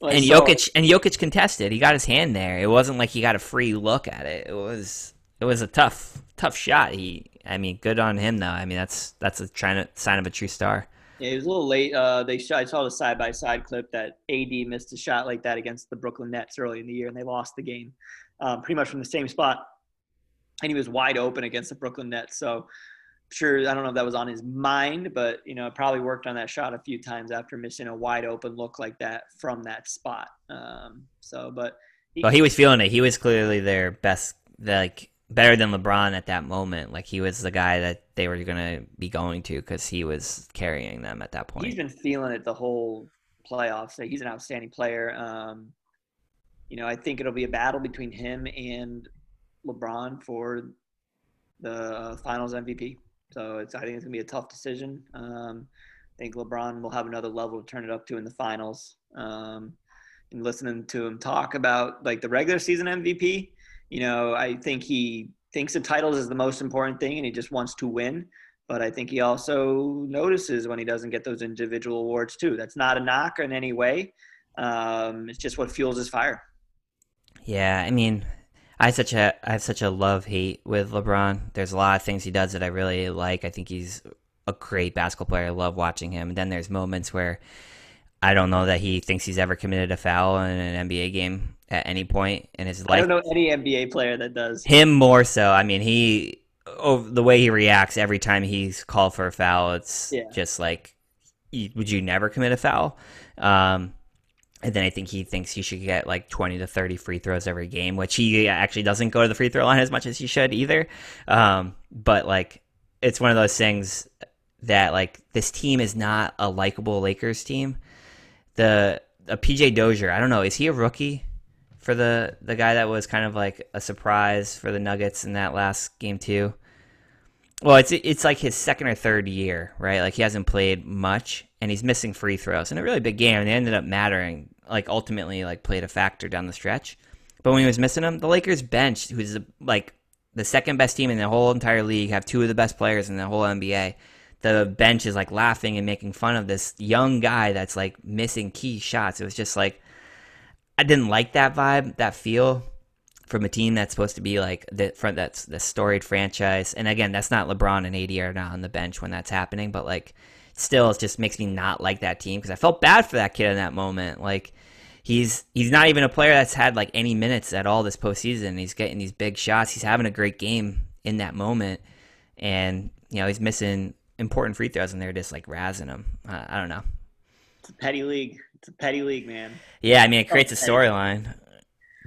Well, and Jokic and Jokic contested. He got his hand there. It wasn't like he got a free look at it. It was it was a tough tough shot. He, I mean, good on him though. I mean, that's that's a trying sign of a true star. Yeah, he was a little late. Uh, they shot, I saw the side by side clip that AD missed a shot like that against the Brooklyn Nets early in the year, and they lost the game, um, pretty much from the same spot. And he was wide open against the Brooklyn Nets. So, sure, I don't know if that was on his mind, but you know, probably worked on that shot a few times after missing a wide open look like that from that spot. Um, so, but he, well, he was feeling it. He was clearly their best, like better than LeBron at that moment. Like he was the guy that they were going to be going to because he was carrying them at that point. He's been feeling it the whole playoffs. He's an outstanding player. Um, you know, I think it'll be a battle between him and LeBron for the Finals MVP. So it's I think it's gonna be a tough decision. Um, I think LeBron will have another level to turn it up to in the finals. Um, and listening to him talk about like the regular season MVP, you know, I think he thinks the titles is the most important thing and he just wants to win. But I think he also notices when he doesn't get those individual awards too. That's not a knock in any way. Um, it's just what fuels his fire. Yeah, I mean, I such a I have such a love hate with LeBron. There's a lot of things he does that I really like. I think he's a great basketball player. I love watching him. And then there's moments where I don't know that he thinks he's ever committed a foul in an NBA game at any point in his life. I don't know any NBA player that does. Him more so. I mean, he oh, the way he reacts every time he's called for a foul, it's yeah. just like, would you never commit a foul? Um, and then I think he thinks he should get like 20 to 30 free throws every game, which he actually doesn't go to the free throw line as much as he should either. Um, but like, it's one of those things that like this team is not a likable Lakers team. The a PJ Dozier, I don't know, is he a rookie for the the guy that was kind of like a surprise for the Nuggets in that last game too? Well, it's it's like his second or third year, right? Like he hasn't played much and he's missing free throws in a really big game and they ended up mattering like ultimately like played a factor down the stretch. But when he was missing them, the Lakers bench, who's like the second best team in the whole entire league, have two of the best players in the whole NBA the bench is like laughing and making fun of this young guy that's like missing key shots. It was just like I didn't like that vibe, that feel from a team that's supposed to be like the front that's the storied franchise. And again, that's not LeBron and AD are not on the bench when that's happening, but like still it just makes me not like that team because I felt bad for that kid in that moment. Like he's he's not even a player that's had like any minutes at all this postseason. He's getting these big shots. He's having a great game in that moment, and you know he's missing important free throws and they're just like razzing him. Uh, I don't know. It's a petty league. It's a petty league, man. Yeah, I mean it creates a storyline,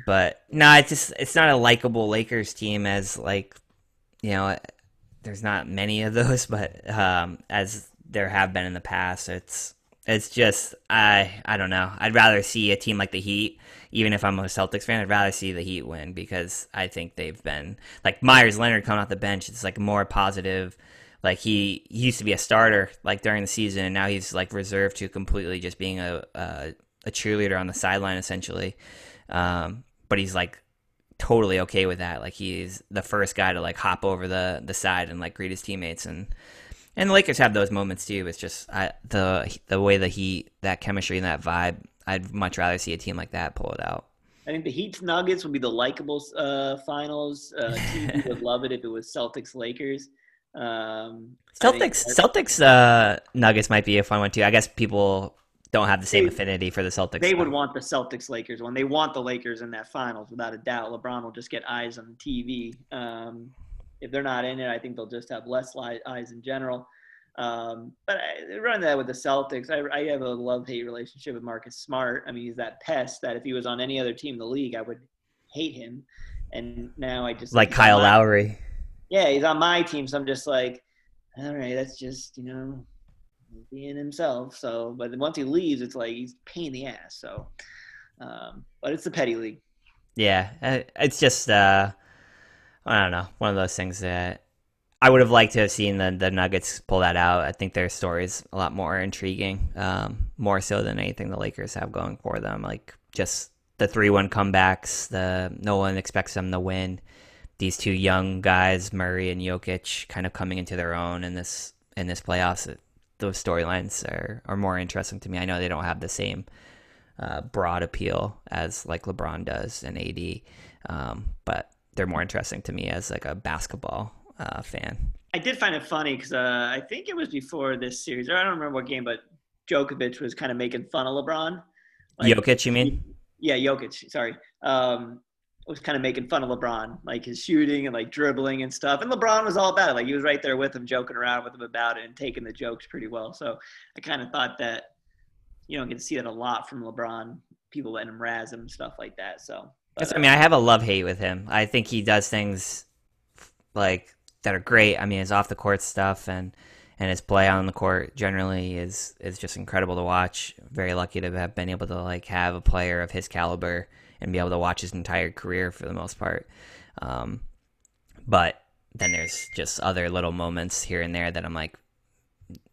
but no, it's just it's not a likable Lakers team as like you know. There's not many of those, but um, as there have been in the past, it's it's just I I don't know. I'd rather see a team like the Heat, even if I'm a Celtics fan. I'd rather see the Heat win because I think they've been like Meyers Leonard coming off the bench. It's like more positive like he, he used to be a starter like during the season, and now he's like reserved to completely just being a a, a cheerleader on the sideline essentially. Um, but he's like totally okay with that. Like he's the first guy to like hop over the the side and like greet his teammates and and the Lakers have those moments too. It's just I, the the way the Heat, that chemistry and that vibe. I'd much rather see a team like that pull it out. I think the Heat Nuggets would be the likable uh, finals. Uh, TV would love it if it was Celtics Lakers. Um, Celtics, Celtics, uh, Nuggets might be a fun one too. I guess people don't have the same they, affinity for the Celtics. They would want the Celtics Lakers one. They want the Lakers in that finals without a doubt. LeBron will just get eyes on the TV. Um, if they're not in it, I think they'll just have less eyes in general. Um, but I run that with the Celtics. I, I have a love hate relationship with Marcus Smart. I mean, he's that pest that if he was on any other team in the league, I would hate him. And now I just like Kyle Lowry yeah, he's on my team, so I'm just like, all right, that's just you know being himself. So, but once he leaves, it's like he's pain in the ass. So, um, but it's the petty league. Yeah, uh, it's just uh, I don't know, one of those things that I would have liked to have seen the the Nuggets pull that out. I think their story is a lot more intriguing, um, more so than anything the Lakers have going for them. Like just the three one comebacks, the no one expects them to win these two young guys, Murray and Jokic, kind of coming into their own in this in this playoffs. Those storylines are are more interesting to me. I know they don't have the same uh, broad appeal as like LeBron does and AD, um, but they're more interesting to me as like a basketball uh, fan. I did find it funny because uh, I think it was before this series, or I don't remember what game, but Djokovic was kind of making fun of LeBron. Like, Jokic, you mean? Yeah, Jokic. Sorry. Um, was kind of making fun of LeBron, like his shooting and like dribbling and stuff. And LeBron was all about it. Like he was right there with him, joking around with him about it and taking the jokes pretty well. So I kind of thought that, you know, you can see that a lot from LeBron, people letting him razz him, stuff like that. So, but, I mean, I have a love hate with him. I think he does things like that are great. I mean, his off the court stuff and, and his play on the court generally is, is just incredible to watch. Very lucky to have been able to like have a player of his caliber and be able to watch his entire career for the most part. Um, but then there's just other little moments here and there that I'm like,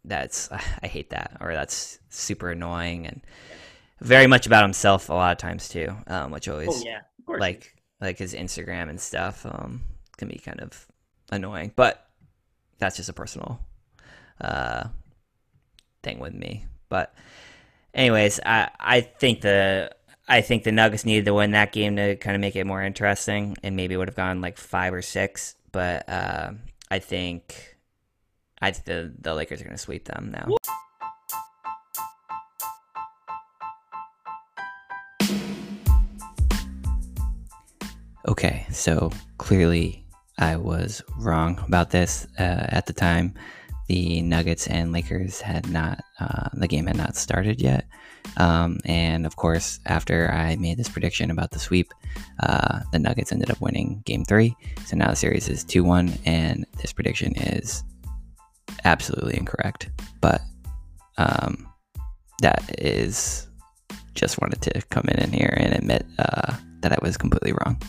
that's I hate that or that's super annoying and very much about himself a lot of times too, um, which always oh, yeah, like like his Instagram and stuff um, can be kind of annoying. But that's just a personal uh, thing with me. But anyways, I I think the I think the Nuggets needed to win that game to kind of make it more interesting, and maybe would have gone like five or six. But uh, I think I think the the Lakers are going to sweep them now. Okay, so clearly I was wrong about this uh, at the time. The Nuggets and Lakers had not, uh, the game had not started yet. Um, and of course, after I made this prediction about the sweep, uh, the Nuggets ended up winning game three. So now the series is 2 1, and this prediction is absolutely incorrect. But um, that is just wanted to come in here and admit uh, that I was completely wrong.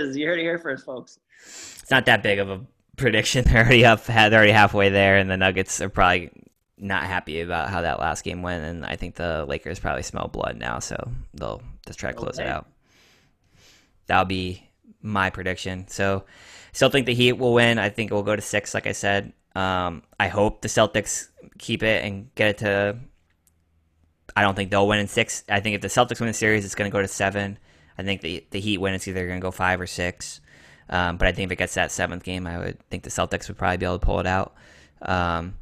Is. You heard it here first, folks. It's not that big of a prediction. They're already up. They're already halfway there, and the Nuggets are probably not happy about how that last game went. And I think the Lakers probably smell blood now, so they'll just try to close okay. it out. That'll be my prediction. So, still think the Heat will win. I think it will go to six, like I said. Um, I hope the Celtics keep it and get it to. I don't think they'll win in six. I think if the Celtics win the series, it's going to go to seven. I think the the Heat win, it's either going to go five or six. Um, but I think if it gets that seventh game, I would think the Celtics would probably be able to pull it out. Um,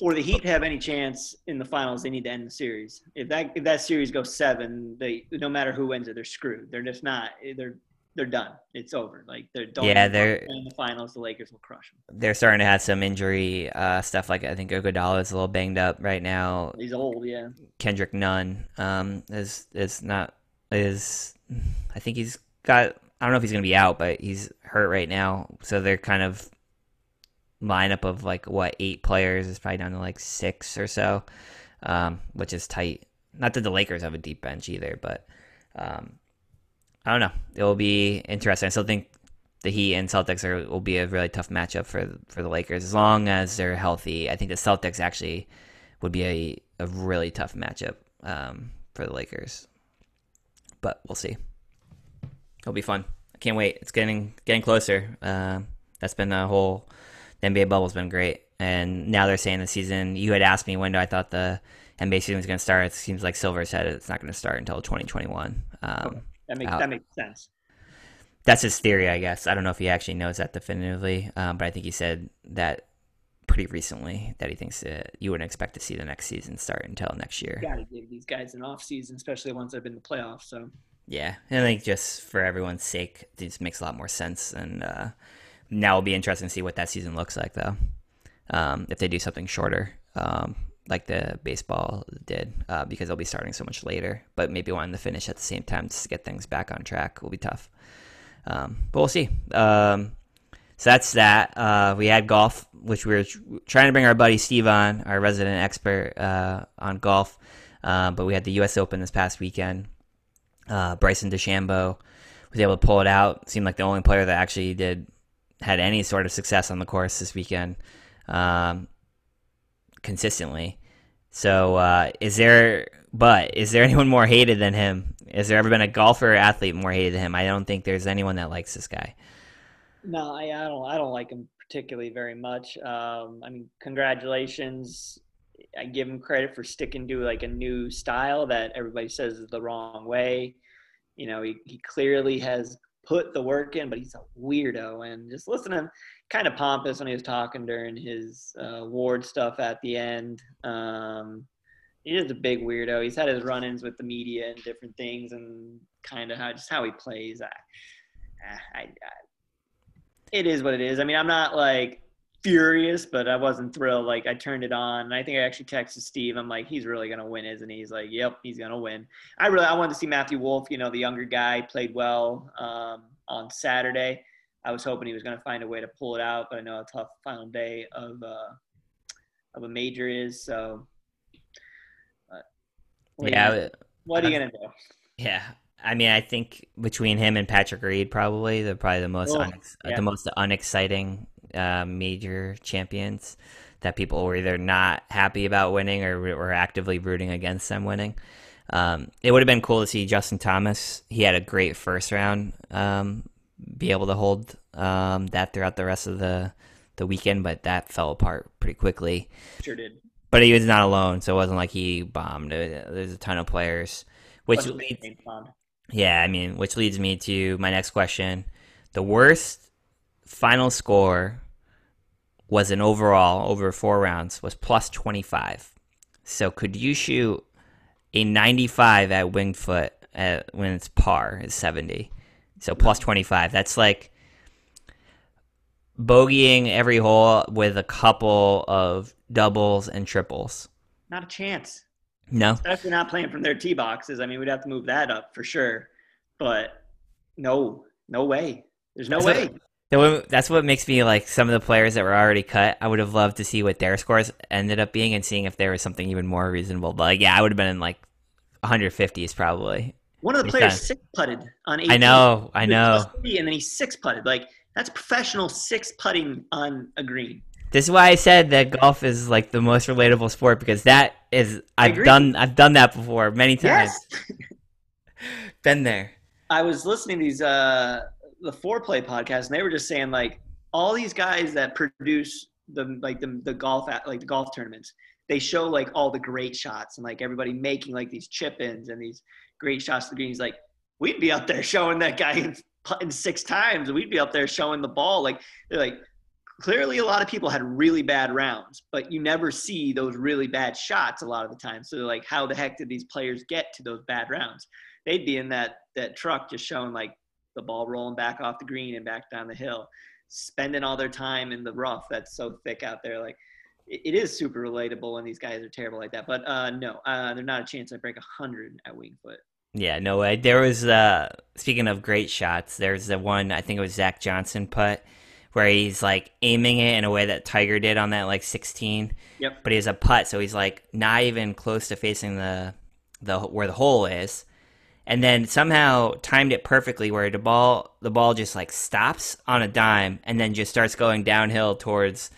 or the Heat have any chance in the finals, they need to end the series. If that if that series goes seven, they no matter who wins it, they're screwed. They're just not. They're they're done. It's over. Like they're don't yeah, they're in the finals. The Lakers will crush them. They're starting to have some injury uh, stuff. Like I think Iguodala is a little banged up right now. He's old, yeah. Kendrick Nunn um, is is not is. I think he's got. I don't know if he's gonna be out, but he's hurt right now. So they're kind of lineup of like what eight players is probably down to like six or so, um, which is tight. Not that the Lakers have a deep bench either, but um, I don't know. It will be interesting. I still think the Heat and Celtics are will be a really tough matchup for for the Lakers as long as they're healthy. I think the Celtics actually would be a, a really tough matchup um, for the Lakers, but we'll see. It'll be fun. I can't wait. It's getting getting closer. Uh, that's been a whole the NBA bubble's been great, and now they're saying the season. You had asked me when do I thought the NBA season was going to start. It seems like Silver said it's not going to start until 2021. Um, that makes that makes sense. That's his theory, I guess. I don't know if he actually knows that definitively, um, but I think he said that pretty recently that he thinks that you wouldn't expect to see the next season start until next year. Got to give these guys an off season, especially ones that have been in the playoffs. So yeah, and I think just for everyone's sake, this makes a lot more sense. And uh, now it'll be interesting to see what that season looks like, though. Um, if they do something shorter, um, like the baseball did uh, because they'll be starting so much later. But maybe wanting to finish at the same time to get things back on track will be tough. Um, but we'll see. Um, so that's that. Uh, we had golf, which we were trying to bring our buddy Steve on, our resident expert uh, on golf. Uh, but we had the U.S. Open this past weekend. Uh, Bryson DeChambeau was able to pull it out. Seemed like the only player that actually did had any sort of success on the course this weekend. Um, consistently. So, uh, is there, but is there anyone more hated than him? Has there ever been a golfer or athlete more hated than him? I don't think there's anyone that likes this guy. No, I, I don't. I don't like him particularly very much. Um, I mean, congratulations. I give him credit for sticking to like a new style that everybody says is the wrong way. You know, he, he clearly has put the work in, but he's a weirdo. And just listen to him, kind of pompous when he was talking during his uh, award stuff at the end. Um, he is a big weirdo. He's had his run-ins with the media and different things, and kind of how just how he plays. I, I, I, it is what it is. I mean, I'm not like furious, but I wasn't thrilled. Like I turned it on, and I think I actually texted Steve. I'm like, he's really gonna win, isn't he? He's like, yep, he's gonna win. I really, I wanted to see Matthew Wolff. You know, the younger guy played well um, on Saturday. I was hoping he was gonna find a way to pull it out, but I know how tough final day of uh, of a major is. So, what yeah, are you, what are you gonna do? Yeah, I mean, I think between him and Patrick Reed, probably the probably the most oh, unex- yeah. the most unexciting uh, major champions that people were either not happy about winning or were actively rooting against them winning. Um, it would have been cool to see Justin Thomas. He had a great first round. Um, be able to hold um, that throughout the rest of the the weekend, but that fell apart pretty quickly. Sure did. but he was not alone, so it wasn't like he bombed. There's a ton of players, which leads, yeah, I mean, which leads me to my next question: the worst final score was an overall over four rounds was plus 25. So could you shoot a 95 at Winged Foot at, when it's par is 70? So plus 25. That's like bogeying every hole with a couple of doubles and triples. Not a chance. No. Especially not playing from their tee boxes. I mean, we'd have to move that up for sure. But no, no way. There's no way. That's what makes me like some of the players that were already cut. I would have loved to see what their scores ended up being and seeing if there was something even more reasonable. But like, yeah, I would have been in like 150s probably. One of the players six putted on 18. I know, I know. And then he six putted. Like that's professional six putting on a green. This is why I said that golf is like the most relatable sport because that is I've done I've done that before many times. Yes. Been there. I was listening to these uh the foreplay podcast and they were just saying like all these guys that produce the like the, the golf at like the golf tournaments they show like all the great shots and like everybody making like these chip ins and these great shots to the greens like we'd be up there showing that guy putting six times we'd be up there showing the ball like they're like clearly a lot of people had really bad rounds but you never see those really bad shots a lot of the time so like how the heck did these players get to those bad rounds they'd be in that that truck just showing like the ball rolling back off the green and back down the hill, spending all their time in the rough that's so thick out there. Like it, it is super relatable when these guys are terrible like that. But uh, no, uh, there's not a chance I break a hundred at Winged Foot. Yeah, no way. There was uh speaking of great shots, there's the one I think it was Zach Johnson putt where he's like aiming it in a way that Tiger did on that like 16. Yep. But he has a putt, so he's like not even close to facing the the where the hole is and then somehow timed it perfectly where the ball the ball just like stops on a dime and then just starts going downhill towards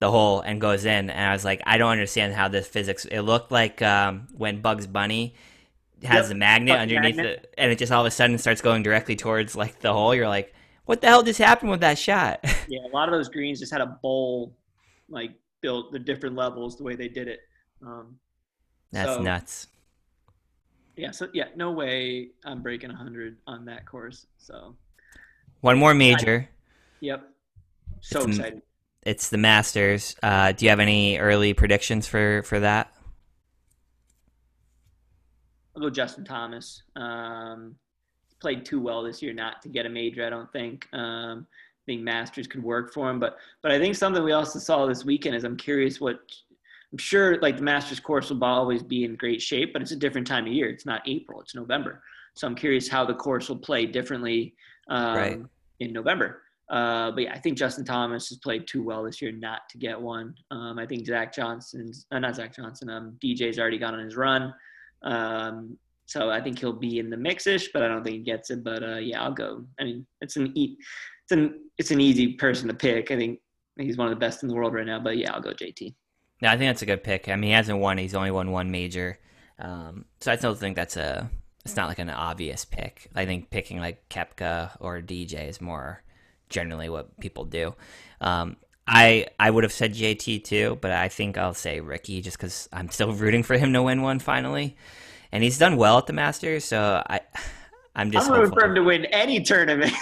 the hole and goes in and i was like i don't understand how this physics it looked like um, when bugs bunny has yep. the magnet Bugs underneath magnet. it and it just all of a sudden starts going directly towards like the hole you're like what the hell just happened with that shot yeah a lot of those greens just had a bowl like built the different levels the way they did it um, that's so, nuts yeah, so yeah, no way I'm breaking 100 on that course. So one more major. I, yep. So it's excited. it's the Masters. Uh, do you have any early predictions for for that? I'll go Justin Thomas. Um, played too well this year not to get a major. I don't think. Um, I think Masters could work for him, but but I think something we also saw this weekend is I'm curious what I'm sure like the Masters course will always be in great shape, but it's a different time of year. It's not April, it's November. So I'm curious how the course will play differently um, right. in November. Uh, but yeah, I think Justin Thomas has played too well this year not to get one. Um, I think Zach Johnson's uh, not Zach Johnson. Um, DJ's already gone on his run, um, so I think he'll be in the mixish, but I don't think he gets it. But uh, yeah, I'll go. I mean, it's an e- it's an it's an easy person to pick. I think he's one of the best in the world right now. But yeah, I'll go JT. No, I think that's a good pick. I mean, he hasn't won; he's only won one major, um, so I still think that's a. It's not like an obvious pick. I think picking like Koepka or DJ is more generally what people do. Um, I I would have said JT too, but I think I'll say Rickie just because I'm still rooting for him to win one finally, and he's done well at the Masters. So I I'm just I'm rooting for him to win any tournament.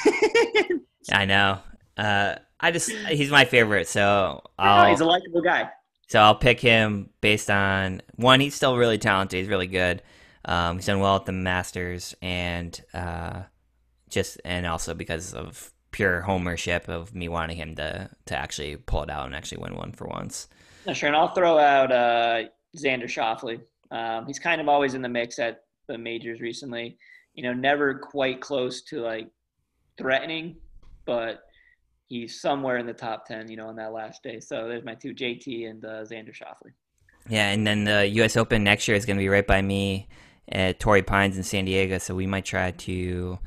I know. Uh, I just he's my favorite, so I'll, he's a likable guy. So I'll pick him based on one. He's still really talented. He's really good. Um, he's done well at the Masters, and uh, just and also because of pure homership of me wanting him to to actually pull it out and actually win one for once. sure, and I'll throw out uh, Xander Schauffele. Um, he's kind of always in the mix at the majors recently. You know, never quite close to like threatening, but he's somewhere in the top 10, you know, on that last day. So there's my two, JT and uh, Xander Schauffele. Yeah, and then the U.S. Open next year is going to be right by me at Torrey Pines in San Diego. So we might try to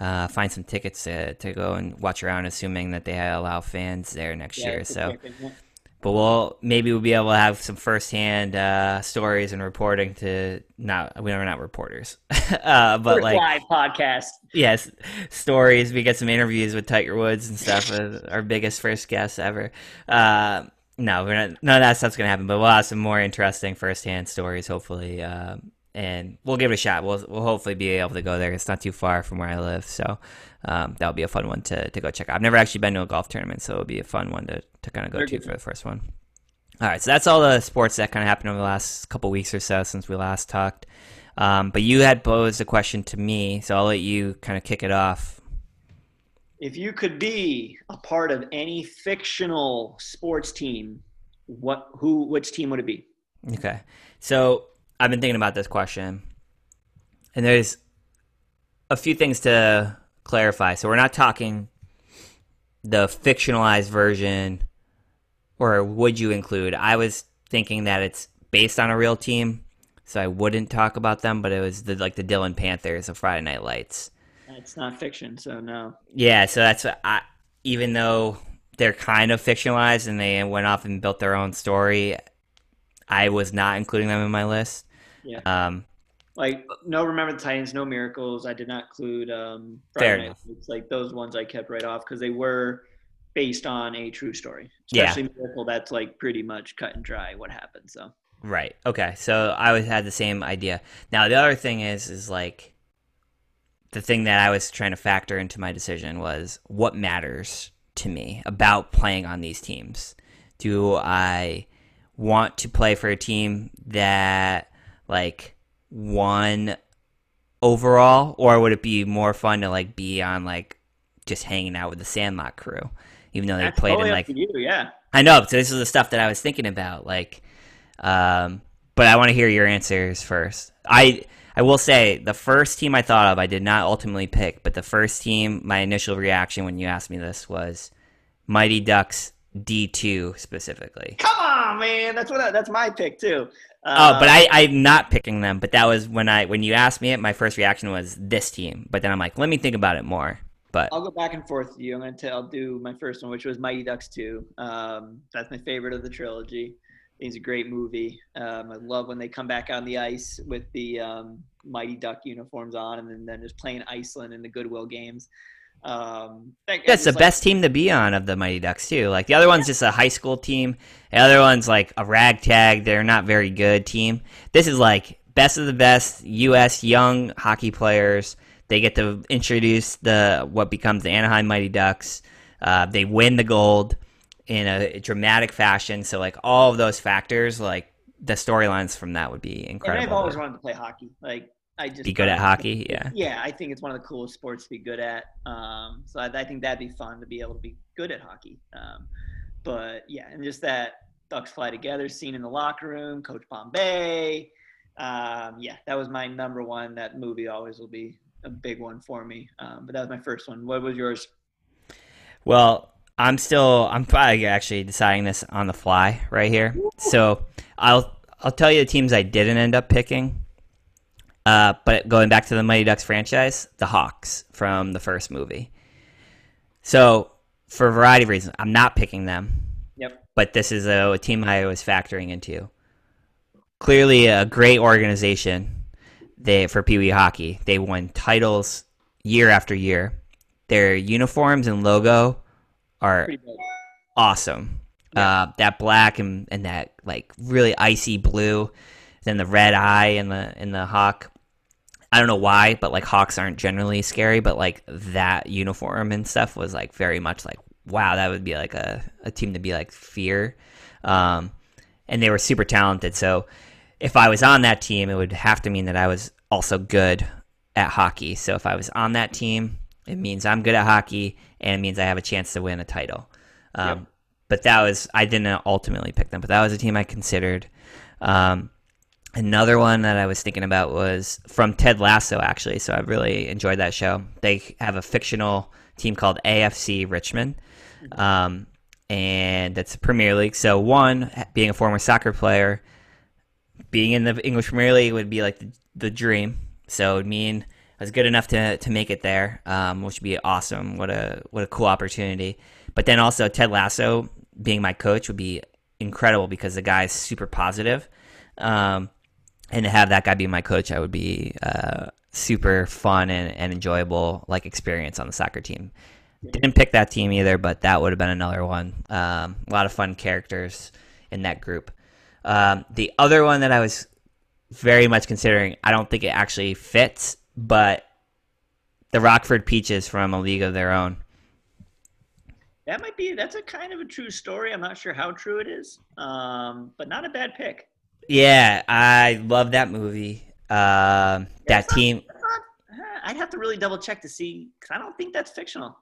uh, find some tickets to, to go and watch around, assuming that they allow fans there next yeah, year. So but we'll maybe we'll be able to have some firsthand uh, stories and reporting to not we are not reporters, uh, but First like live podcast. Yes, stories. We get some interviews with Tiger Woods and stuff. our biggest first guest ever. Uh, no, we're not. None of that stuff's gonna happen. But we'll have some more interesting firsthand stories, hopefully, uh, and we'll give it a shot. We'll we'll hopefully be able to go there. It's not too far from where I live, so um, that'll be a fun one to, to go check out. I've never actually been to a golf tournament, so it'll be a fun one to, to kind of go Very to good. for the first one. All right, so that's all the sports that kind of happened over the last couple weeks or so since we last talked. Um, but you had posed a question to me, so I'll let you kind of kick it off. If you could be a part of any fictional sports team, what who which team would it be? Okay. So I've been thinking about this question. And there's a few things to clarify. So we're not talking the fictionalized version or would you include? I was thinking that it's based on a real team, so I wouldn't talk about them, but it was the like the Dillon Panthers of Friday Night Lights. It's not fiction, so no. Yeah, so that's what I. Even though they're kind of fictionalized and they went off and built their own story, I was not including them in my list. Yeah. Um, like no, remember the Titans, no miracles. I did not include um, Friday Night. It's like those ones I kept right off because they were based on a true story. Especially yeah. Miracle, that's like pretty much cut and dry what happened. So. Right. Okay. So I always had the same idea. Now the other thing is, is like the thing that I was trying to factor into my decision was what matters to me about playing on these teams. Do I want to play for a team that like won overall, or would it be more fun to like be on like just hanging out with the Sandlot crew, even though they That's played totally in like you, yeah. I know. So this is the stuff that I was thinking about, like, um, but I want to hear your answers first. I I will say the first team I thought of, I did not ultimately pick, but the first team, my initial reaction when you asked me this was Mighty Ducks D2 specifically. Come on, man. That's what I, that's my pick too. Uh, oh, but I, I'm not picking them. But that was when I when you asked me it, my first reaction was this team. But then I'm like, let me think about it more. But I'll go back and forth with you. I'm gonna tell, I'll do my first one, which was Mighty Ducks 2. Um, that's my favorite of the trilogy. It's a great movie. Um, I love when they come back on the ice with the um, Mighty Duck uniforms on, and then, then just playing Iceland in the Goodwill games. Um, That's the like, best team to be on of the Mighty Ducks too. Like the other one's just a high school team. The other one's like a ragtag. They're not very good team. This is like best of the best U.S. young hockey players. They get to introduce the what becomes the Anaheim Mighty Ducks. Uh, they win the gold in a dramatic fashion. So like all of those factors, like the storylines from that would be incredible. And I've always wanted to play hockey. Like I just be good at hockey. Yeah. Yeah, I think it's one of the coolest sports to be good at. Um, so I, I, think that'd be fun to be able to be good at hockey. Um, but yeah, and just that Ducks fly together scene in the locker room, Coach Bombay. Um, yeah, that was my number one. That movie always will be a big one for me. Um, but that was my first one. What was yours? Well, I'm still I'm probably actually deciding this on the fly right here. So I'll I'll tell you the teams I didn't end up picking. Uh, but going back to the Mighty Ducks franchise, the Hawks from the first movie. So for a variety of reasons, I'm not picking them. Yep. But this is a, a team I was factoring into. Clearly, a great organization. They for Pee Wee hockey, they won titles year after year. Their uniforms and logo are awesome. Yeah. Uh, that black and, and that like really icy blue, then the red eye and the in the hawk. I don't know why, but like hawks aren't generally scary, but like that uniform and stuff was like very much like wow, that would be like a, a team to be like fear. Um, and they were super talented. So if I was on that team, it would have to mean that I was also good at hockey. So if I was on that team, it means I'm good at hockey and it means I have a chance to win a title. Um, yep. But that was, I didn't ultimately pick them, but that was a team I considered. Um, another one that I was thinking about was from Ted Lasso, actually. So I really enjoyed that show. They have a fictional team called AFC Richmond. Um, and that's Premier League. So, one, being a former soccer player, being in the English Premier League would be like the, the dream. So, it would mean I was good enough to to make it there, um, which would be awesome. What a what a cool opportunity. But then also Ted Lasso being my coach would be incredible because the guy is super positive. Um, and to have that guy be my coach, I would be uh, super fun and, and enjoyable like experience on the soccer team. Didn't pick that team either, but that would have been another one. Um, a lot of fun characters in that group. Um, the other one that I was very much considering, I don't think it actually fits, but the Rockford Peaches from A League of Their Own. That might be. That's a kind of a true story. I'm not sure how true it is, um, but not a bad pick. Yeah, I love that movie. Um, that not- team. Not- uh, I'd have to really double check to see because I don't think that's fictional.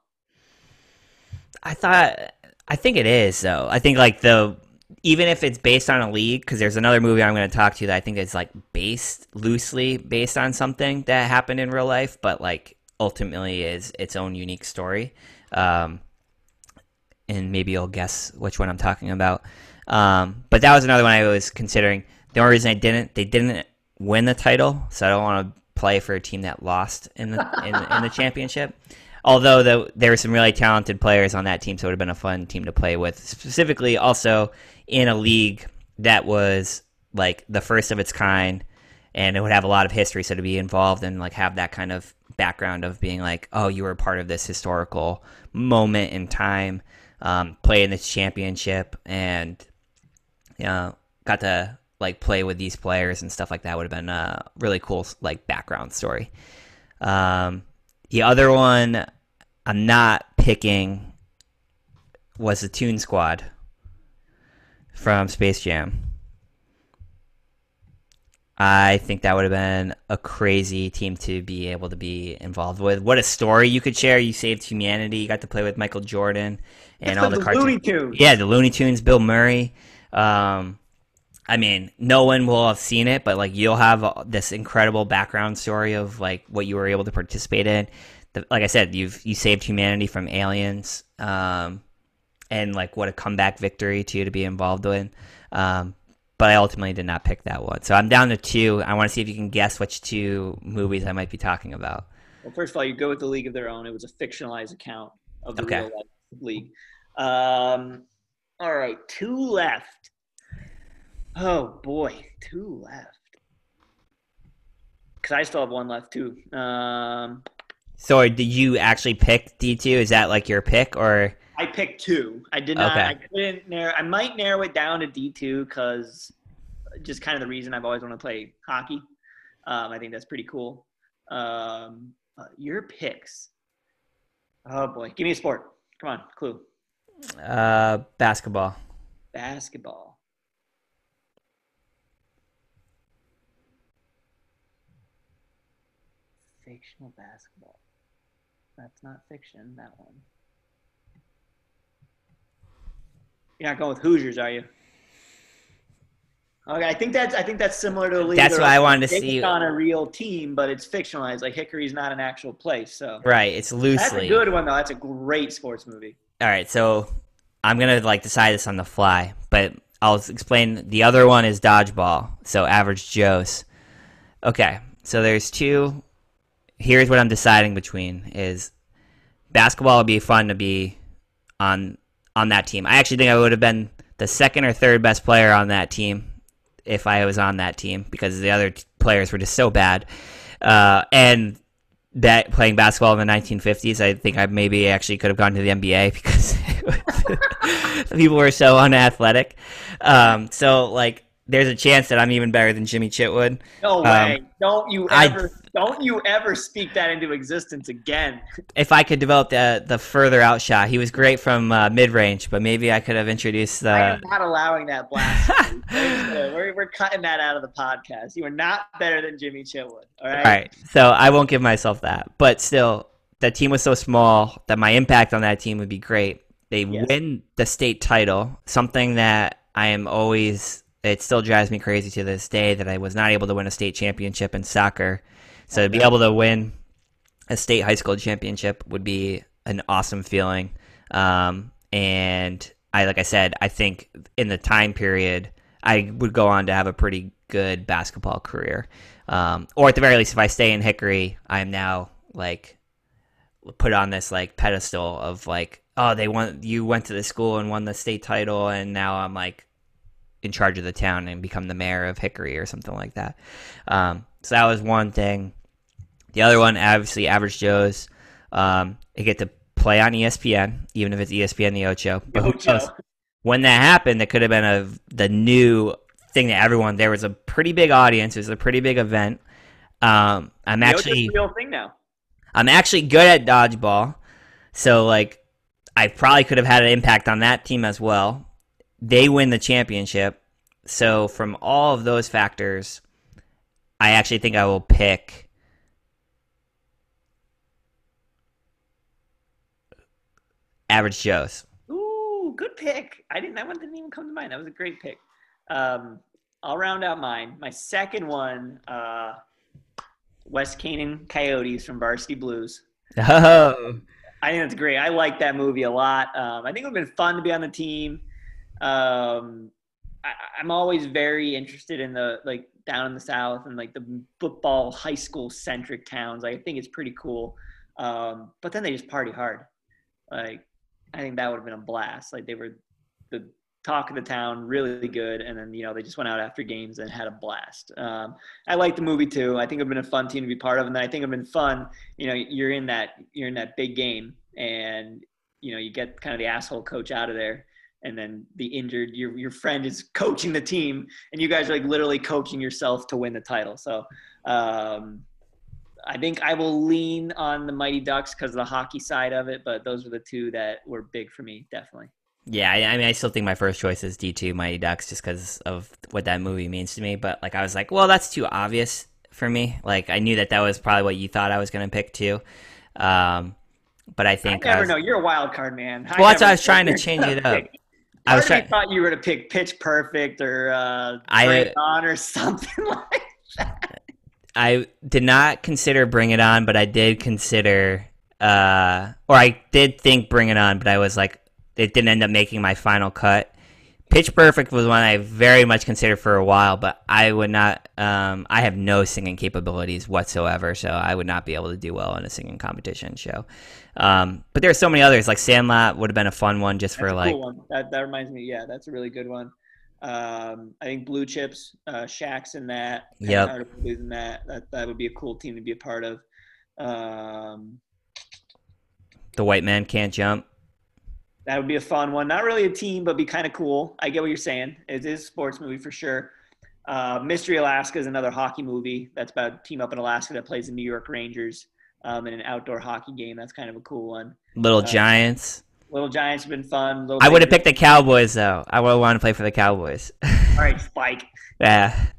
I thought I think it is though. I think like the even if it's based on a league because there's another movie I'm going to talk to that I think is like based loosely based on something that happened in real life, but like ultimately is its own unique story. Um, and maybe you'll guess which one I'm talking about. Um, but that was another one I was considering. The only reason I didn't, they didn't win the title, so I don't want to play for a team that lost in the in, in the championship. Although the, there were some really talented players on that team, so it would have been a fun team to play with. Specifically, also in a league that was like the first of its kind, and it would have a lot of history. So to be involved and like have that kind of background of being like, oh, you were part of this historical moment in time, um, play in this championship, and you know, got to like play with these players and stuff like that would have been a really cool like background story. Um, the other one I'm not picking was the Toon Squad from Space Jam. I think that would have been a crazy team to be able to be involved with. What a story you could share! You saved humanity. You got to play with Michael Jordan and It's all the the cartoons. Looney Tunes. Yeah, the Looney Tunes, Bill Murray. Um, I mean, no one will have seen it, but like you'll have uh, this incredible background story of like what you were able to participate in. The, like I said, you've you saved humanity from aliens, um, and like what a comeback victory too to be involved in. Um, but I ultimately did not pick that one, so I'm down to two. I want to see if you can guess which two movies I might be talking about. Well, first of all, you go with the League of Their Own. It was a fictionalized account of the Okay. real life league. Um, all right, two left. Oh boy, two left. Because I still have one left too. Um, So, did you actually pick D two? Is that like your pick, or I picked two. I did not. Okay. I couldn't narrow. I might narrow it down to D two because just kind of the reason I've always wanted to play hockey. Um, I think that's pretty cool. Um, uh, your picks. Oh boy, give me a sport. Come on, clue. uh, basketball? Basketball. Fictional basketball. That's not fiction. That one. You're not going with Hoosiers, are you? Okay, I think that's I think that's similar to the league. That's what I wanted to see. on a real team, but it's fictionalized. Like Hickory's not an actual place, so Right, it's loosely. that's a good one though. That's a great sports movie. All right, so I'm gonna like decide this on the fly, but I'll explain. The other one is dodgeball. So average Joe's. Okay, so there's two. Here's what I'm deciding between: is basketball would be fun to be on on that team. I actually think I would have been the second or third best player on that team if I was on that team because the other t- players were just so bad. Uh, and that playing basketball in the 1950s, I think I maybe actually could have gone to the NBA because people were so unathletic. Um, so like, there's a chance that I'm even better than Jimmy Chitwood. No Um, way! don't you I- ever, don't you ever speak that into existence again. If I could develop the the further out shot, he was great from uh, mid range, but maybe I could have introduced the. I am not allowing that blasphemy. we're, we're, cutting that out of the podcast. You are not better than Jimmy Chitwood. All right. All right, so I won't give myself that, but still, the team was so small that my impact on that team would be great. They Yes. win the state title, something that I am always. It still drives me crazy to this day that I was not able to win a state championship in soccer. So to be able to win a state high school championship would be an awesome feeling. Um, and I, like I said, I think in the time period, I would go on to have a pretty good basketball career. Um, or at the very least, if I stay in Hickory, I am now like put on this like pedestal of like, oh, they won. You went to the school and won the state title, and now I'm like in charge of the town and become the mayor of Hickory or something like that. Um, so that was one thing. The other one, obviously, Average Joe's. Um, I get to play on ESPN, even if it's ESPN the Ocho. But Ocho. When that happened, that could have been a the new thing that everyone. There was a pretty big audience. It was a pretty big event. Um, I'm The actually real thing now. I'm actually good at dodgeball, so like I probably could have had an impact on that team as well. They win the championship, so from all of those factors, I actually think I will pick. Average Joe's. Ooh, good pick. I didn't. That one didn't even come to mind. That was a great pick. Um, I'll round out mine. My second one, uh, West Canaan Coyotes from Varsity Blues. Oh, I think that's great. I like that movie a lot. Um, I think it would have been fun to be on the team. Um, I, I'm always very interested in the like down in the south and like the football high school centric towns. I think it's pretty cool. Um, but then they just party hard. Like I think that would have been a blast. Like they were the talk of the town, really good, and then you know they just went out after games and had a blast. Um, I like the movie too. I think it'd been a fun team to be part of, and then I think it'd been fun. You know, you're in that you're in that big game, and you know you get kind of the asshole coach out of there, and then the injured your your friend is coaching the team, and you guys are like literally coaching yourself to win the title. So. Um, I think I will lean on the Mighty Ducks because of the hockey side of it, but those were the two that were big for me, definitely. yeah. I, I mean, I still think my first choice is D two Mighty Ducks, just because of what that movie means to me. But like, I was like, well, that's too obvious for me. Like, I knew that that was probably what you thought I was going to pick too. Um, but I think I never was- know. You're a wild card, man. Well, that's why I was trying to change it up. I was trying. thought you were to pick Pitch Perfect or uh, I- Bring It On or something like that. I did not consider Bring It On, but I did consider, uh, or I did think Bring It On, but I was like, it didn't end up making my final cut. Pitch Perfect was one I very much considered for a while, but I would not. Um, I have no singing capabilities whatsoever, so I would not be able to do well in a singing competition show. Um, but there are so many others. Like Sandlot would have been a fun one just That's for a like. cool one. That, that reminds me. Yeah, that's a really good one. Um, I think Blue Chips, uh, Shaq's in that. Penn Yep. Hardaway is in that. That that would be a cool team to be a part of. Um, The White Man Can't Jump. That would be a fun one. Not really a team, but be kind of cool. I get what you're saying. It is a sports movie for sure. Uh, Mystery Alaska is another hockey movie that's about a team up in Alaska that plays the New York Rangers um, in an outdoor hockey game. That's kind of a cool one. Little Uh, Giants. Little Giants have been fun. Little I would have picked the Cowboys though. I would have wanted to play for the Cowboys. All right, Spike. yeah.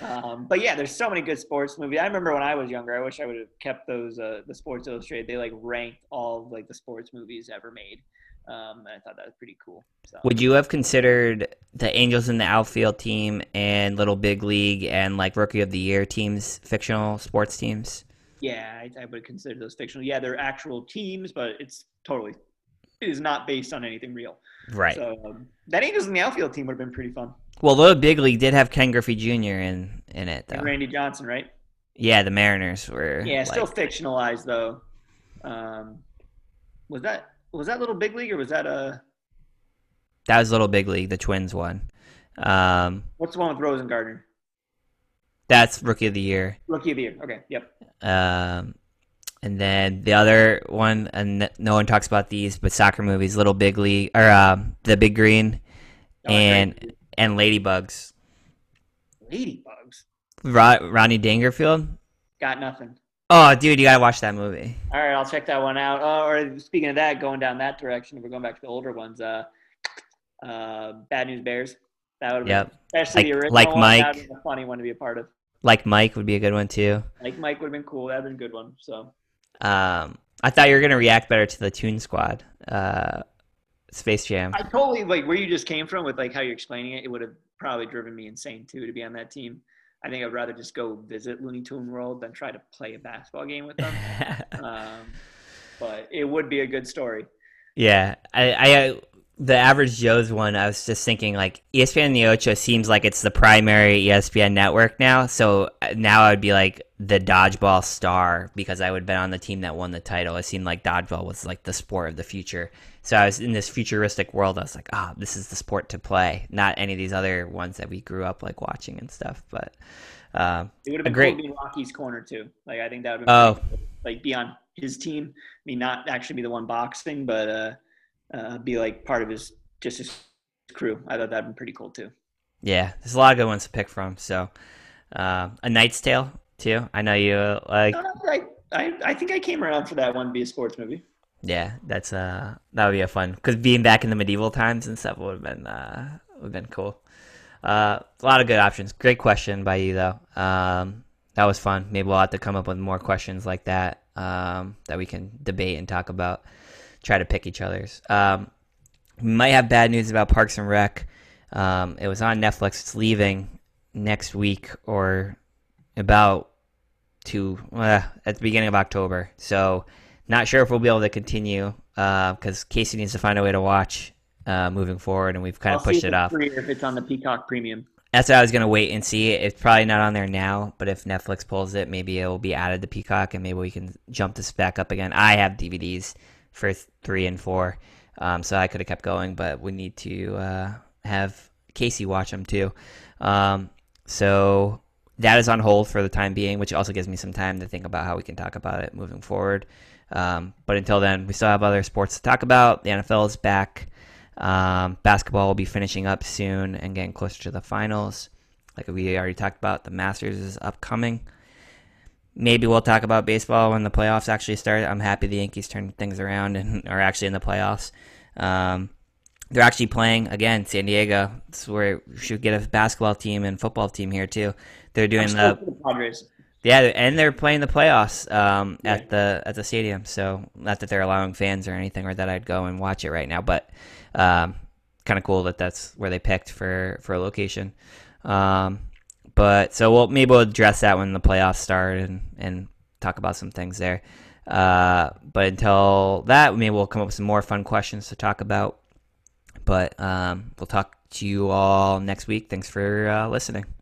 Um, but yeah, there's so many good sports movies. I remember when I was younger. I wish I would have kept those. Uh, the Sports Illustrated. They like ranked all like the sports movies ever made. Um, and I thought that was pretty cool. So. Would you have considered the Angels in the outfield team and Little Big League and like Rookie of the Year teams fictional sports teams? Yeah, I, I would consider those fictional. Yeah, they're actual teams, but it's totally it is not based on anything real. Right. So um, that Angels in the outfield team would have been pretty fun. well, Little Big League did have Ken Griffey Jr. in in it though. And Randy Johnson, right? Yeah, the Mariners were. Yeah, like- still fictionalized though. Um, was that was that Little Big League or was that a that was Little Big League, the Twins one. Um, what's the one with Rowengartner? that's Rookie of the Year. Rookie of the Year. Okay, yep. Um, and then the other one, and no one talks about these, but soccer movies, Little Big League or um, the Big Green, Oh, and agree. and Ladybugs. Ladybugs. Ro- Rodney Dangerfield. Got nothing. Oh, dude, you gotta watch that movie. All right, I'll check that one out. Oh, or speaking of that, going down that direction, we're going back to the older ones. Uh, uh, Bad News Bears. That would have Yep. been, especially the original like one. Mike. That a funny one to be a part of. Like Mike would be a good one too. Like Mike would have been cool. That would have been a good one. So Um, I thought you were gonna react better to the Toon Squad, uh, Space Jam. I totally like where you just came from with like how you're explaining it. It would have probably driven me insane too to be on that team. I think I'd rather just go visit Looney Tune World than try to play a basketball game with them. um, but it would be a good story. Yeah, I, I the average Joe's one. I was just thinking like ESPN the Ocho seems like it's the primary ESPN network now. So uh, now I would be like the dodgeball star because I would have been on the team that won the title. It seemed like dodgeball was like the sport of the future. So I was in this futuristic world. I was like, ah, this is the sport to play, not any of these other ones that we grew up like watching and stuff. But um, It would have been great cool Rocky's corner too. Like I think that would have been Oh. cool. like be on his team. I mean, not actually be the one boxing, but uh, uh, be like part of his just his crew. I thought that'd be pretty cool too. Yeah, there's a lot of good ones to pick from. So, uh, a Knight's Tale too. I know you uh, like. I, I I think I came around for that one to be a sports movie. Yeah, that's uh that would be a fun because being back in the medieval times and stuff would have been uh would have been cool. Uh, a lot of good options. Great question by you though. Um, that was fun. Maybe we'll have to come up with more questions like that um, that we can debate and talk about. Try to pick each other's. Um, we might have bad news about Parks and Rec. Um, it was on Netflix. It's leaving next week or about to uh, at the beginning of October. So not sure if we'll be able to continue because uh, Casey needs to find a way to watch uh, moving forward, and we've kind I'll of pushed it off. If it's on the Peacock Premium. That's what I was gonna wait and see. It's probably not on there now, but if Netflix pulls it, maybe it will be added to Peacock, and maybe we can jump this back up again. I have DVDs for th- three and four, um, so I could have kept going, but we need to uh, have Casey watch them too. Um, so that is on hold for the time being, which also gives me some time to think about how we can talk about it moving forward. Um, but until then, we still have other sports to talk about. The NFL is back. Um, basketball will be finishing up soon and getting closer to the finals. Like we already talked about, the Masters is upcoming. Maybe we'll talk about baseball when the playoffs actually start. I'm happy the Yankees turned things around and are actually in the playoffs. Um, they're actually playing again San Diego. This where we should get a basketball team and football team here too. They're doing the, the Padres. Yeah, and they're playing the playoffs um, yeah. at the at the stadium. So not that they're allowing fans or anything, or that I'd go and watch it right now. But um, kind of cool that that's where they picked for for a location. Um, but so we'll maybe we'll address that when the playoffs start and and talk about some things there. Uh, but until that, maybe we'll come up with some more fun questions to talk about. But um, we'll talk to you all next week. Thanks for uh, listening.